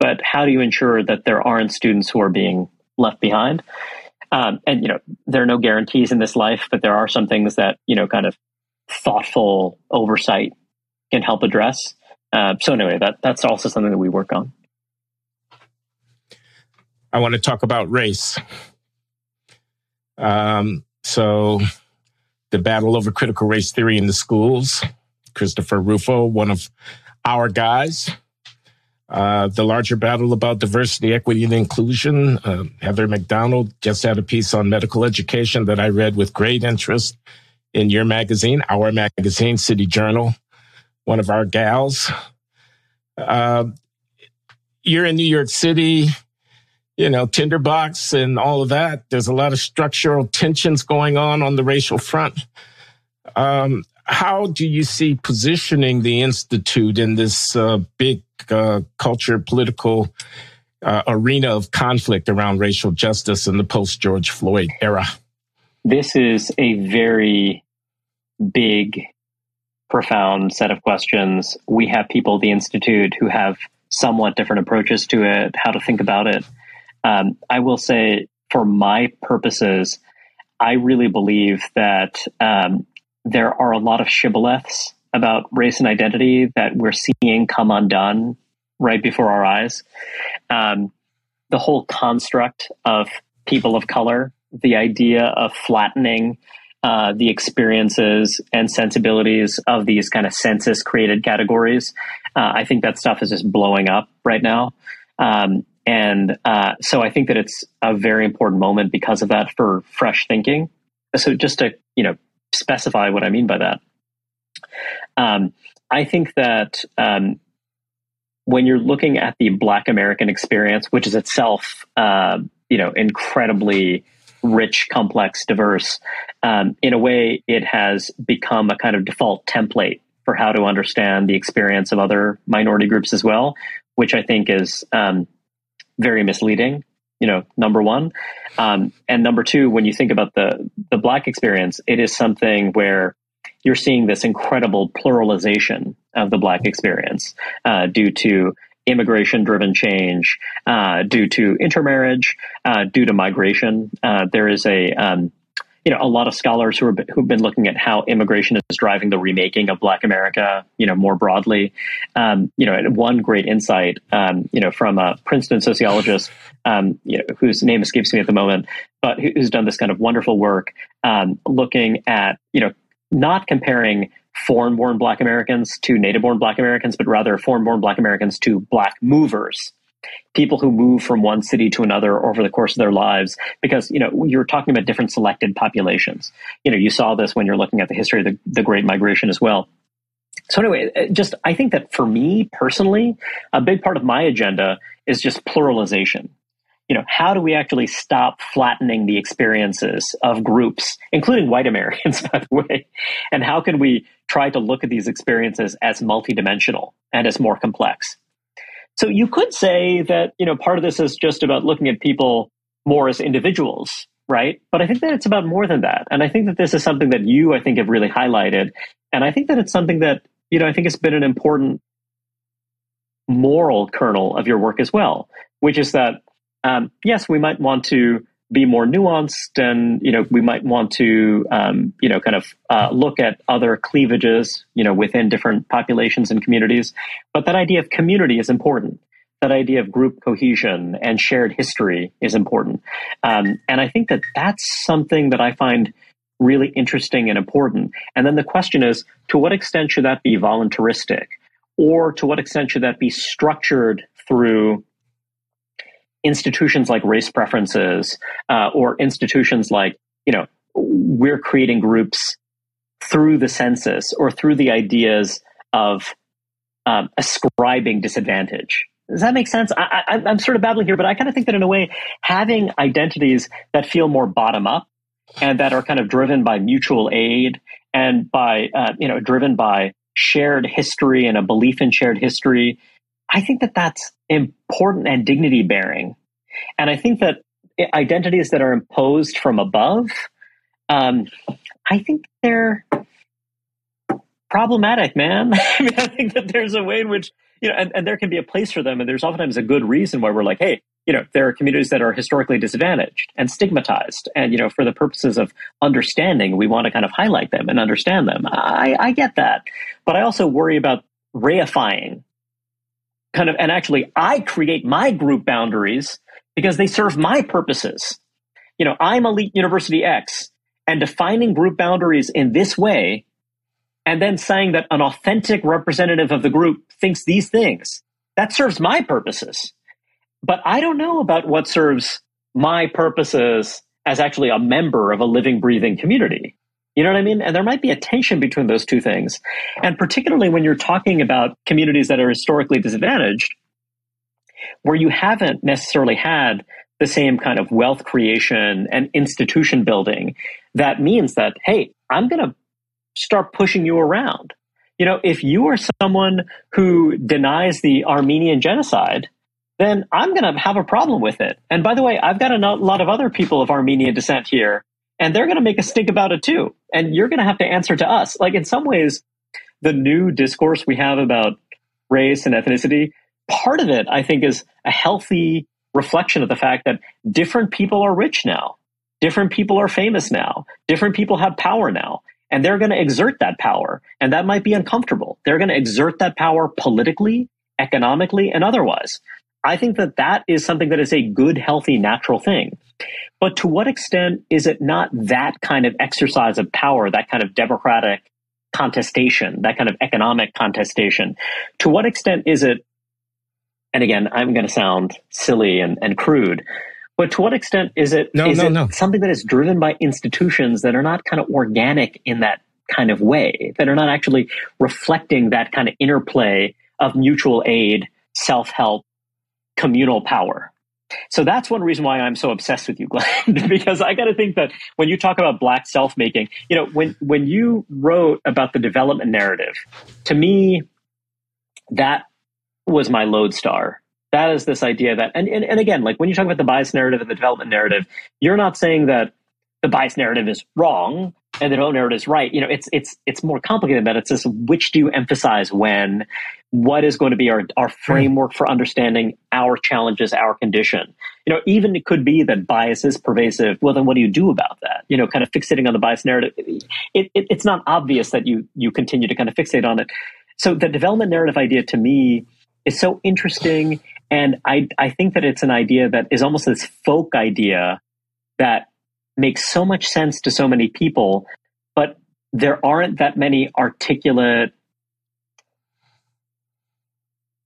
S3: but how do you ensure that there aren't students who are being left behind? Um, and you know, there are no guarantees in this life, but there are some things that you know, kind of thoughtful oversight can help address. Uh, so anyway, that that's also something that we work on.
S2: I want to talk about race. Um, so, the battle over critical race theory in the schools. Christopher Rufo, one of our guys. Uh, the larger battle about diversity, equity, and inclusion. Uh, Heather Mac Donald just had a piece on medical education that I read with great interest in your magazine, our magazine, City Journal, one of our gals. Uh, you're in New York City you know, tinderbox and all of that. There's a lot of structural tensions going on on the racial front. Um, how do you see positioning the institute in this uh, big uh, culture, political uh, arena of conflict around racial justice in the post George Floyd era?
S3: This is a very big, profound set of questions. We have people at the institute who have somewhat different approaches to it, how to think about it. Um, I will say, for my purposes, I really believe that um, there are a lot of shibboleths about race and identity that we're seeing come undone right before our eyes. Um, the whole construct of people of color, the idea of flattening uh, the experiences and sensibilities of these kind of census created categories. Uh, I think that stuff is just blowing up right now. Um, and uh, so I think that it's a very important moment because of that for fresh thinking. So just to you know specify what I mean by that, um, I think that um, when you're looking at the Black American experience, which is itself uh, you know incredibly rich, complex, diverse. Um, in a way, it has become a kind of default template for how to understand the experience of other minority groups as well, which I think is um, very misleading. You know, number one, um, and number two, when you think about the the black experience, it is something where you're seeing this incredible pluralization of the black experience uh, due to immigration driven change, uh, due to intermarriage, uh, due to migration. Uh, there is a um, you know a lot of scholars who are who've been looking at how immigration is driving the remaking of Black America, you know, more broadly. Um, you know, one great insight, um, you know, from a Princeton sociologist, um, you know, whose name escapes me at the moment, but who's done this kind of wonderful work um, looking at you know not comparing foreign born black Americans to native born black Americans, but rather foreign born black Americans to black movers. People who move from one city to another over the course of their lives, because you know you're talking about different selected populations. You know, you saw this when you're looking at the history of the, the Great Migration as well. So anyway, uh, just I think that for me personally, a big part of my agenda is just pluralization you know, how do we actually stop flattening the experiences of groups, including white Americans, by the way? And how can we try to look at these experiences as multidimensional and as more complex? So you could say that, you know, part of this is just about looking at people more as individuals, right? But I think that it's about more than that. And I think that this is something that you, I think, have really highlighted. And I think that it's something that, you know, I think has been an important moral kernel of your work as well, which is that um, yes, we might want to be more nuanced and you know we might want to um, you know kind of uh, look at other cleavages you know within different populations and communities. But that idea of community is important. That idea of group cohesion and shared history is important. Um, and i think that that's something that i find really interesting and important. And then the question is to what extent should that be voluntaristic? Or to what extent should that be structured through institutions like race preferences uh, or institutions like you know we're creating groups through the census or through the ideas of um, ascribing disadvantage. Does that make sense? I, i'm sort of babbling here but i kind of think that in a way having identities that feel more bottom up and that are kind of driven by mutual aid and by uh, you know driven by shared history and a belief in shared history I think that that's important and dignity bearing. And I think that identities that are imposed from above, um, I think they're problematic, man. I mean, I think that there's a way in which, you know, and, and there can be a place for them. And there's oftentimes a good reason why we're like, hey, you know, there are communities that are historically disadvantaged and stigmatized. And, you know, for the purposes of understanding, we want to kind of highlight them and understand them. I, I get that. But I also worry about reifying kind of, and actually I create my group boundaries because they serve my purposes. You know, I'm elite university X and defining group boundaries in this way and then saying that an authentic representative of the group thinks these things. That serves my purposes. But I don't know about what serves my purposes as actually a member of a living, breathing community. You know what I mean? And there might be a tension between those two things. And particularly when you're talking about communities that are historically disadvantaged, where you haven't necessarily had the same kind of wealth creation and institution building, that means that, hey, I'm going to start pushing you around. You know, if you are someone who denies the Armenian genocide, then I'm going to have a problem with it. And by the way, I've got a lot of other people of Armenian descent here and they're going to make a stink about it too. And you're going to have to answer to us. Like in some ways, the new discourse we have about race and ethnicity, part of it, I think, is a healthy reflection of the fact that different people are rich now. Different people are famous now. Different people have power now. And they're going to exert that power. And that might be uncomfortable. They're going to exert that power politically, economically, and otherwise. I think that that is something that is a good, healthy, natural thing. But to what extent is it not that kind of exercise of power, that kind of democratic contestation, that kind of economic contestation? To what extent is it, and again, I'm going to sound silly and, and crude, but to what extent is it,
S2: no,
S3: is
S2: no,
S3: it
S2: no.
S3: something that is driven by institutions that are not kind of organic in that kind of way, that are not actually reflecting that kind of interplay of mutual aid, self help, communal power? So that's one reason why I'm so obsessed with you, Glenn, because I got to think that when you talk about black self making, you know, when when you wrote about the development narrative, to me, that was my lodestar. That is this idea that, and, and, and again, like when you talk about the bias narrative and the development narrative, you're not saying that the bias narrative is wrong and the narrative is right. You know, it's it's it's more complicated than that. It's just which do you emphasize when? What is going to be our our framework for understanding our challenges, our condition? You know, even it could be that bias is pervasive. Well, then what do you do about that? You know, kind of fixating on the bias narrative. It, it, it's not obvious that you you continue to kind of fixate on it. So the development narrative idea to me is so interesting, and I I think that it's an idea that is almost this folk idea that makes so much sense to so many people, but there aren't that many articulate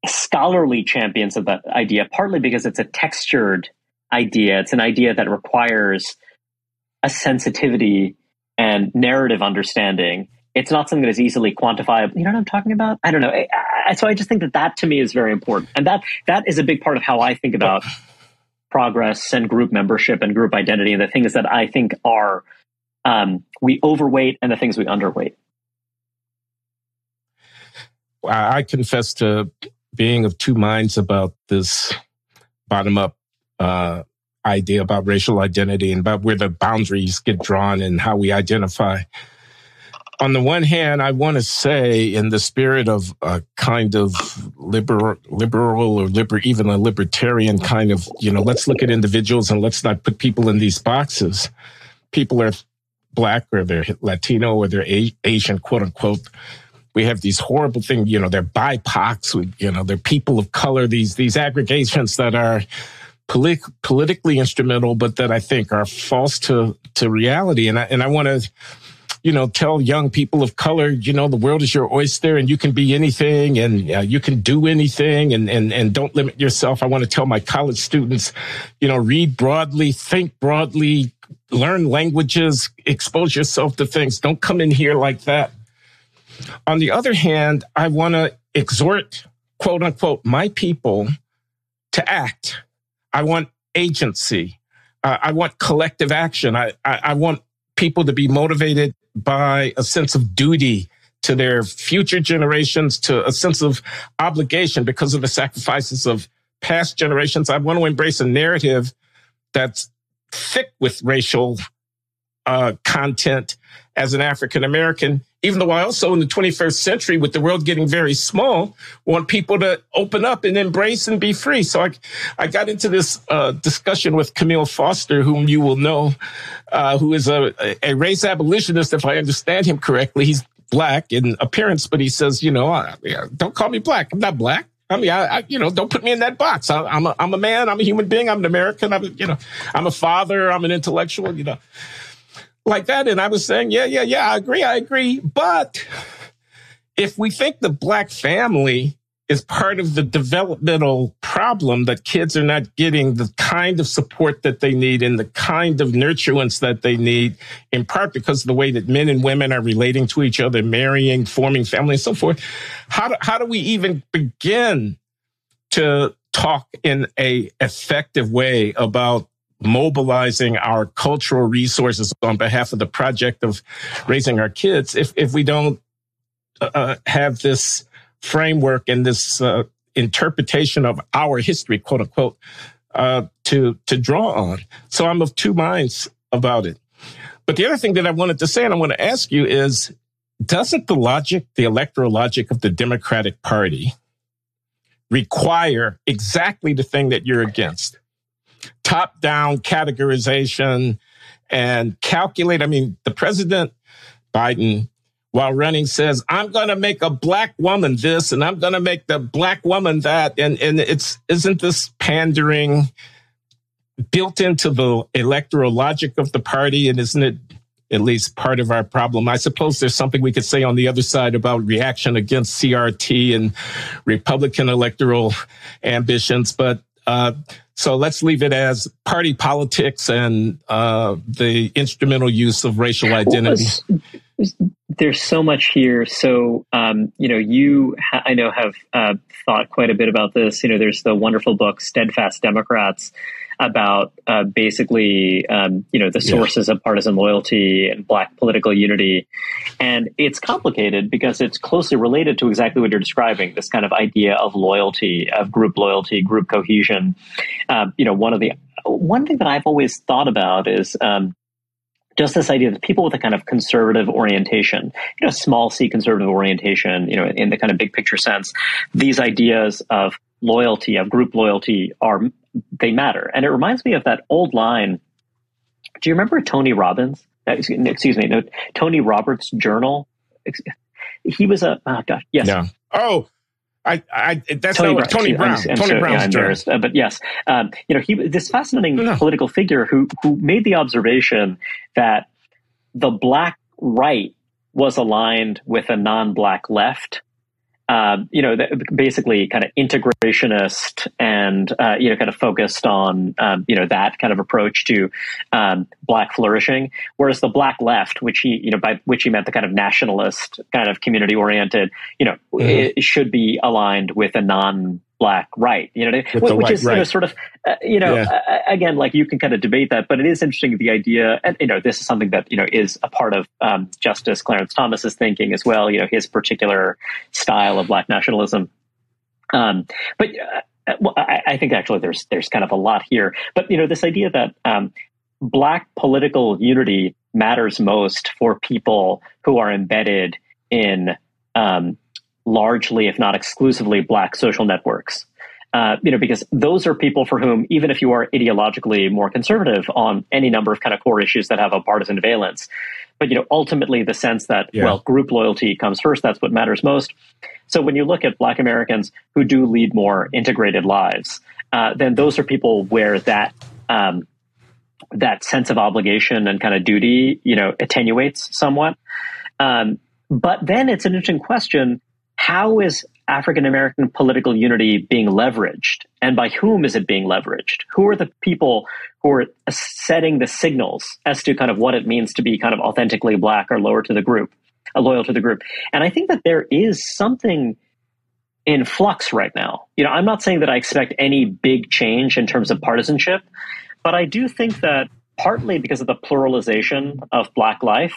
S3: scholarly champions of that idea, partly because it's a textured idea. It's an idea that requires a sensitivity and narrative understanding. It's not something that is easily quantifiable. You know what I'm talking about? I don't know. So I just think that that to me is very important, and that that is a big part of how I think about progress and group membership and group identity and the things that I think are um, we overweight and the things we underweight.
S2: I confess to being of two minds about this bottom up uh, idea about racial identity and about where the boundaries get drawn and how we identify on the one hand, I want to say, in the spirit of a kind of liberal, liberal or liber, even a libertarian kind of, you know, let's look at individuals and let's not put people in these boxes. People are black or they're Latino or they're Asian, quote unquote. We have these horrible things, you know, they're BIPOCs, you know, they're people of color, these, these aggregations that are polit- politically instrumental, but that I think are false to, to reality. And I, and I want to, you know, tell young people of color, you know, the world is your oyster and you can be anything and uh, you can do anything and, and, and don't limit yourself. I want to tell my college students, you know, read broadly, think broadly, learn languages, expose yourself to things. Don't come in here like that. On the other hand, I want to exhort, quote unquote, my people to act. I want agency. Uh, I want collective action. I, I, I want people to be motivated by a sense of duty to their future generations, to a sense of obligation because of the sacrifices of past generations. I want to embrace a narrative that's thick with racial uh, content as an African American, even though I also in the 21st century, with the world getting very small, want people to open up and embrace and be free. So I, I got into this uh, discussion with Camille Foster, whom you will know, uh, who is a, a race abolitionist, if I understand him correctly. He's black in appearance, but he says, you know, uh, don't call me black. I'm not black. I mean, I, I, you know, don't put me in that box. I, am a, I'm a man. I'm a human being. I'm an American. I'm, you know, I'm a father. I'm an intellectual. You know, like that. And I was saying, yeah, yeah, yeah, I agree, I agree. But if we think the black family is part of the developmental problem that kids are not getting the kind of support that they need and the kind of nurturance that they need, in part because of the way that men and women are relating to each other, marrying, forming family, and so forth. How do, how do we even begin to talk in a effective way about mobilizing our cultural resources on behalf of the project of raising our kids if, if we don't uh, uh, have this framework and this uh, interpretation of our history, quote unquote, uh, to to draw on. So I'm of two minds about it. But the other thing that I wanted to say and I want to ask you is, doesn't the logic, the electoral logic of the Democratic Party, require exactly the thing that you're against? Top down categorization and calculate. I mean, the president, Biden, while running says, I'm going to make a black woman this and I'm going to make the black woman that. And, and it's, isn't this pandering built into the electoral logic of the party? And isn't it at least part of our problem? I suppose there's something we could say on the other side about reaction against CRT and Republican electoral ambitions, but uh, so let's leave it as party politics and uh, the instrumental use of racial identity.
S3: There's so much here. So, um, you know, you, ha- I know, have uh, thought quite a bit about this. You know, there's the wonderful book, Steadfast Democrats, about uh, basically, um, you know, the sources yeah. of partisan loyalty and black political unity. And it's complicated because it's closely related to exactly what you're describing this kind of idea of loyalty, of group loyalty, group cohesion. Uh, you know, one of the, one thing that I've always thought about is, um, just this idea that people with a kind of conservative orientation, you know, small c conservative orientation, you know, in the kind of big picture sense, these ideas of loyalty, of group loyalty are, they matter. And it reminds me of that old line. Do you remember Tony Robbins? Uh, excuse me, no, Tony Roberts' journal? He was a, oh gosh, yes.
S2: Yeah. Oh, I, I, that's Tony, Brown. Tony Brown. I'm, I'm Tony so, Brown's yeah, embarrassed,
S3: uh, but yes, um, you know, he this fascinating no, no. political figure who who made the observation that the black right was aligned with a non-black left um, you know, basically kind of integrationist and, uh, you know, kind of focused on, um, you know, that kind of approach to um, black flourishing. Whereas the black left, which he, you know, by which he meant the kind of nationalist, kind of community oriented, you know, mm-hmm. it should be aligned with a non black right you know which white, is right. you know sort of uh, you know yeah. uh, again like you can kind of debate that but it is interesting the idea and you know this is something that you know is a part of um, justice clarence thomas's thinking as well you know his particular style of black nationalism um, but uh, well, I, I, think actually there's there's kind of a lot here but you know this idea that um, black political unity matters most for people who are embedded in um, largely, if not exclusively, black social networks. Uh, you know, because those are people for whom, even if you are ideologically more conservative on any number of kind of core issues that have a partisan valence, but you know, ultimately the sense that yeah. well, group loyalty comes first. That's what matters most. So when you look at Black Americans who do lead more integrated lives, uh, then those are people where that um, that sense of obligation and kind of duty, you know, attenuates somewhat. Um, but then it's an interesting question how is African American political unity being leveraged? And by whom is it being leveraged? Who are the people who are setting the signals as to kind of what it means to be kind of authentically black or lower to the group, uh, loyal to the group? And I think that there is something in flux right now. You know, I'm not saying that I expect any big change in terms of partisanship, but I do think that partly because of the pluralization of black life,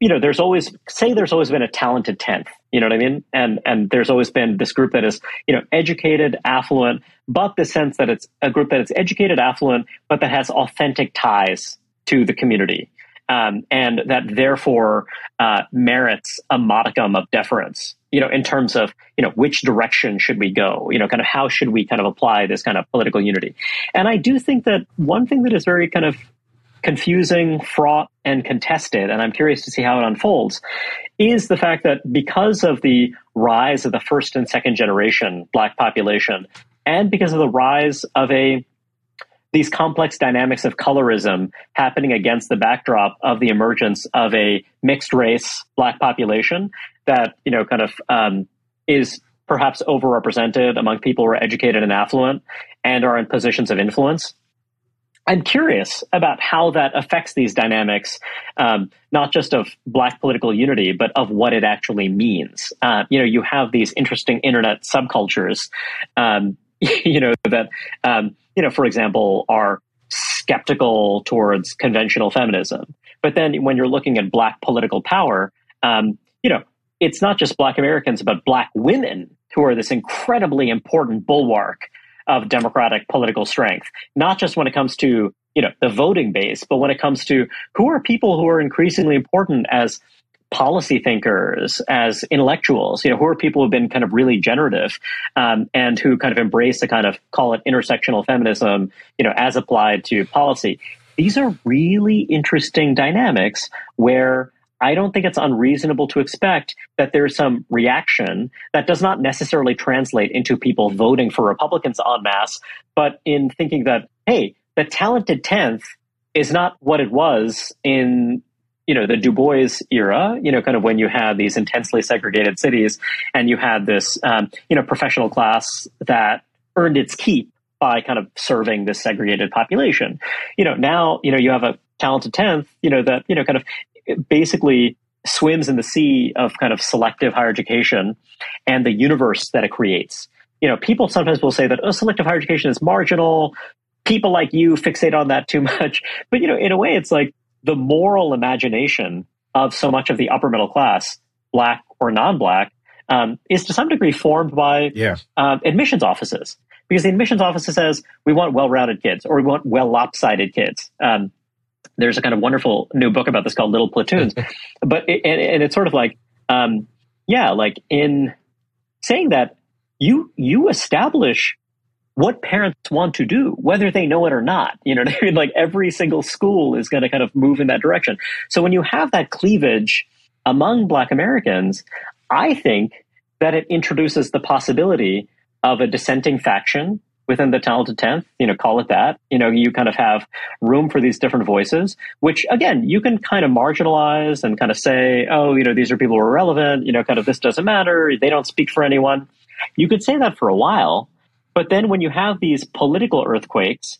S3: you know, there's always say there's always been a talented tenth. You know what I mean? And and there's always been this group that is, you know, educated, affluent, but the sense that it's a group that is educated, affluent, but that has authentic ties to the community. Um, and that therefore uh, merits a modicum of deference, you know, in terms of, you know, which direction should we go? You know, kind of how should we kind of apply this kind of political unity? And I do think that one thing that is very kind of confusing, fraught, and contested, and I'm curious to see how it unfolds, is the fact that because of the rise of the first and second generation black population, and because of the rise of a these complex dynamics of colorism happening against the backdrop of the emergence of a mixed race black population that you know kind of um, is perhaps overrepresented among people who are educated and affluent and are in positions of influence I'm curious about how that affects these dynamics, um, not just of Black political unity, but of what it actually means. Uh, you know, you have these interesting internet subcultures, um, you know, that, um, you know, for example, are skeptical towards conventional feminism. But then when you're looking at Black political power, um, you know, it's not just Black Americans, but Black women who are this incredibly important bulwark of democratic political strength, not just when it comes to you know the voting base, but when it comes to who are people who are increasingly important as policy thinkers, as intellectuals, you know, who are people who've been kind of really generative um, and who kind of embrace the kind of call it intersectional feminism, you know, as applied to policy. These are really interesting dynamics where I don't think it's unreasonable to expect that there's some reaction that does not necessarily translate into people voting for Republicans en masse, but in thinking that, hey, the talented 10th is not what it was in you know the Du Bois era, you know, kind of when you had these intensely segregated cities, and you had this um, you know professional class that earned its keep by kind of serving this segregated population. You know, now you know you have a talented tenth, you know that you know kind of basically swims in the sea of kind of selective higher education and the universe that it creates. You know, people sometimes will say that oh, selective higher education is marginal. People like you fixate on that too much. But you know, in a way, it's like the moral imagination of so much of the upper middle class, black or non-black, um, is to some degree formed by
S2: yeah.
S3: uh, admissions offices because the admissions office says we want well-rounded kids or we want well lopsided kids. Um, there's a kind of wonderful new book about this called Little Platoons, but it, and, and, it's sort of like, um, yeah, like in saying that you you establish what parents want to do, whether they know it or not. You know what I mean? Like every single school is going to kind of move in that direction. So when you have that cleavage among Black Americans, I think that it introduces the possibility of a dissenting faction within the talented 10th, you know, call it that. You know, you kind of have room for these different voices, which again, you can kind of marginalize and kind of say, oh, you know, these are people who are relevant, you know, kind of this doesn't matter, they don't speak for anyone. You could say that for a while, but then when you have these political earthquakes,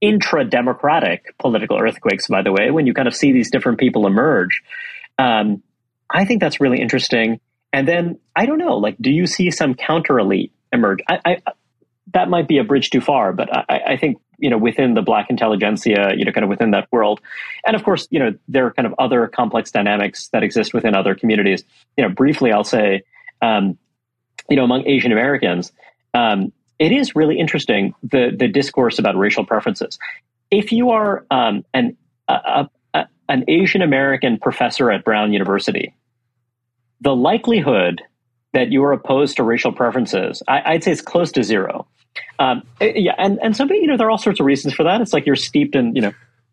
S3: intra democratic political earthquakes, by the way, when you kind of see these different people emerge, um, I think that's really interesting. And then I don't know, like, do you see some counter elite emerge? I, I, that might be a bridge too far, but I, I, think you know within the black intelligentsia, you know, kind of within that world, and of course, you know, there are kind of other complex dynamics that exist within other communities. You know, briefly, I'll say, um, you know, among Asian Americans, um, it is really interesting the the discourse about racial preferences. If you are um, an a, a, an Asian American professor at Brown University, the likelihood that you are opposed to racial preferences, I, would say it's close to zero. Um, eh, yeah, and and so you know there are all sorts of reasons for that. It's like you're steeped in you know.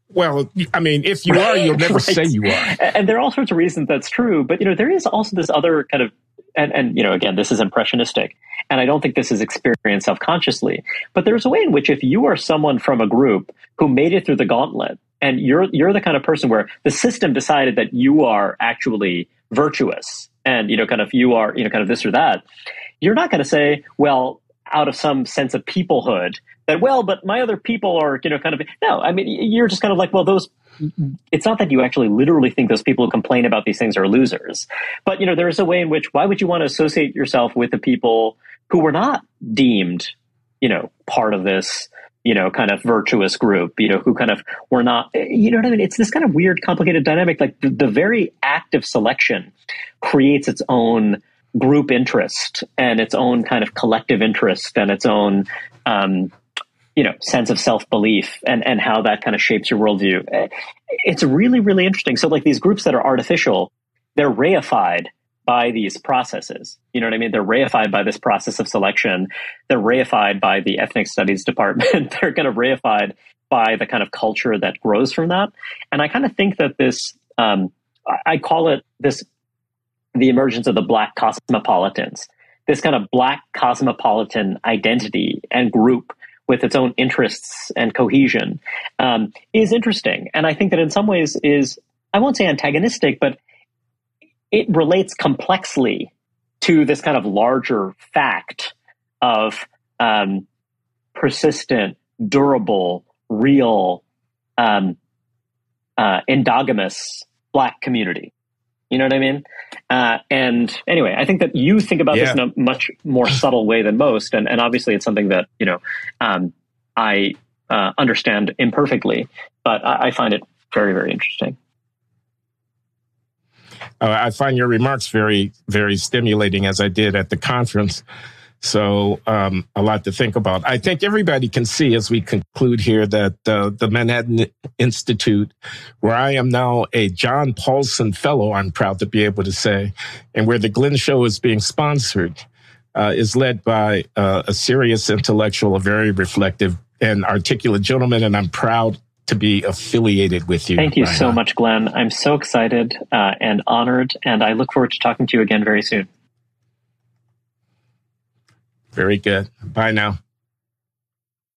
S2: Well, I mean, if you are, you'll never right. say you are.
S3: And there are all sorts of reasons that's true, but you know there is also this other kind of and, and you know again this is impressionistic and i don't think this is experienced self-consciously but there's a way in which if you are someone from a group who made it through the gauntlet and you're you're the kind of person where the system decided that you are actually virtuous and you know kind of you are you know kind of this or that you're not going to say well out of some sense of peoplehood that well but my other people are you know kind of no i mean you're just kind of like well those it's not that you actually literally think those people who complain about these things are losers, but you know there is a way in which why would you want to associate yourself with the people who were not deemed, you know, part of this, you know, kind of virtuous group, you know, who kind of were not, eh, you know what I mean? It's this kind of weird, complicated dynamic. Like the, the very act of selection creates its own group interest and its own kind of collective interest and its own um, you know sense of self belief and and how that kind of shapes your worldview. It's really really interesting. So like these groups that are artificial, they're reified by these processes. You know what I mean? They're reified by this process of selection. They're reified by the ethnic studies department. they're kind of reified by the kind of culture that grows from that. And I kind of think that this, um, I call it this, the emergence of the black cosmopolitans, this kind of black cosmopolitan identity and group with its own interests and cohesion um, is interesting. And I think that in some ways is, I won't say antagonistic, but it relates complexly to this kind of larger fact of um, persistent, durable, real, um, uh, endogamous black community. You know what I mean? Uh, and anyway, I think that you think about yeah. this in a much more subtle way than most, and, and obviously it's something that you know um, I uh, understand imperfectly, but I, I, find it very very interesting.
S2: Uh, I find your remarks very very stimulating, as I did at the conference. So um, a lot to think about. I think everybody can see as we conclude here that uh, the Manhattan Institute, where I am now a John Paulson Fellow, I'm proud to be able to say, and where the Glenn Show is being sponsored, uh, is led by uh, a serious intellectual, a very reflective and articulate gentleman, and I'm proud to be affiliated with you.
S3: Thank you so much, Glenn. I'm so excited uh, and honored, and I look forward to talking to you again very soon.
S2: Very good. Bye now.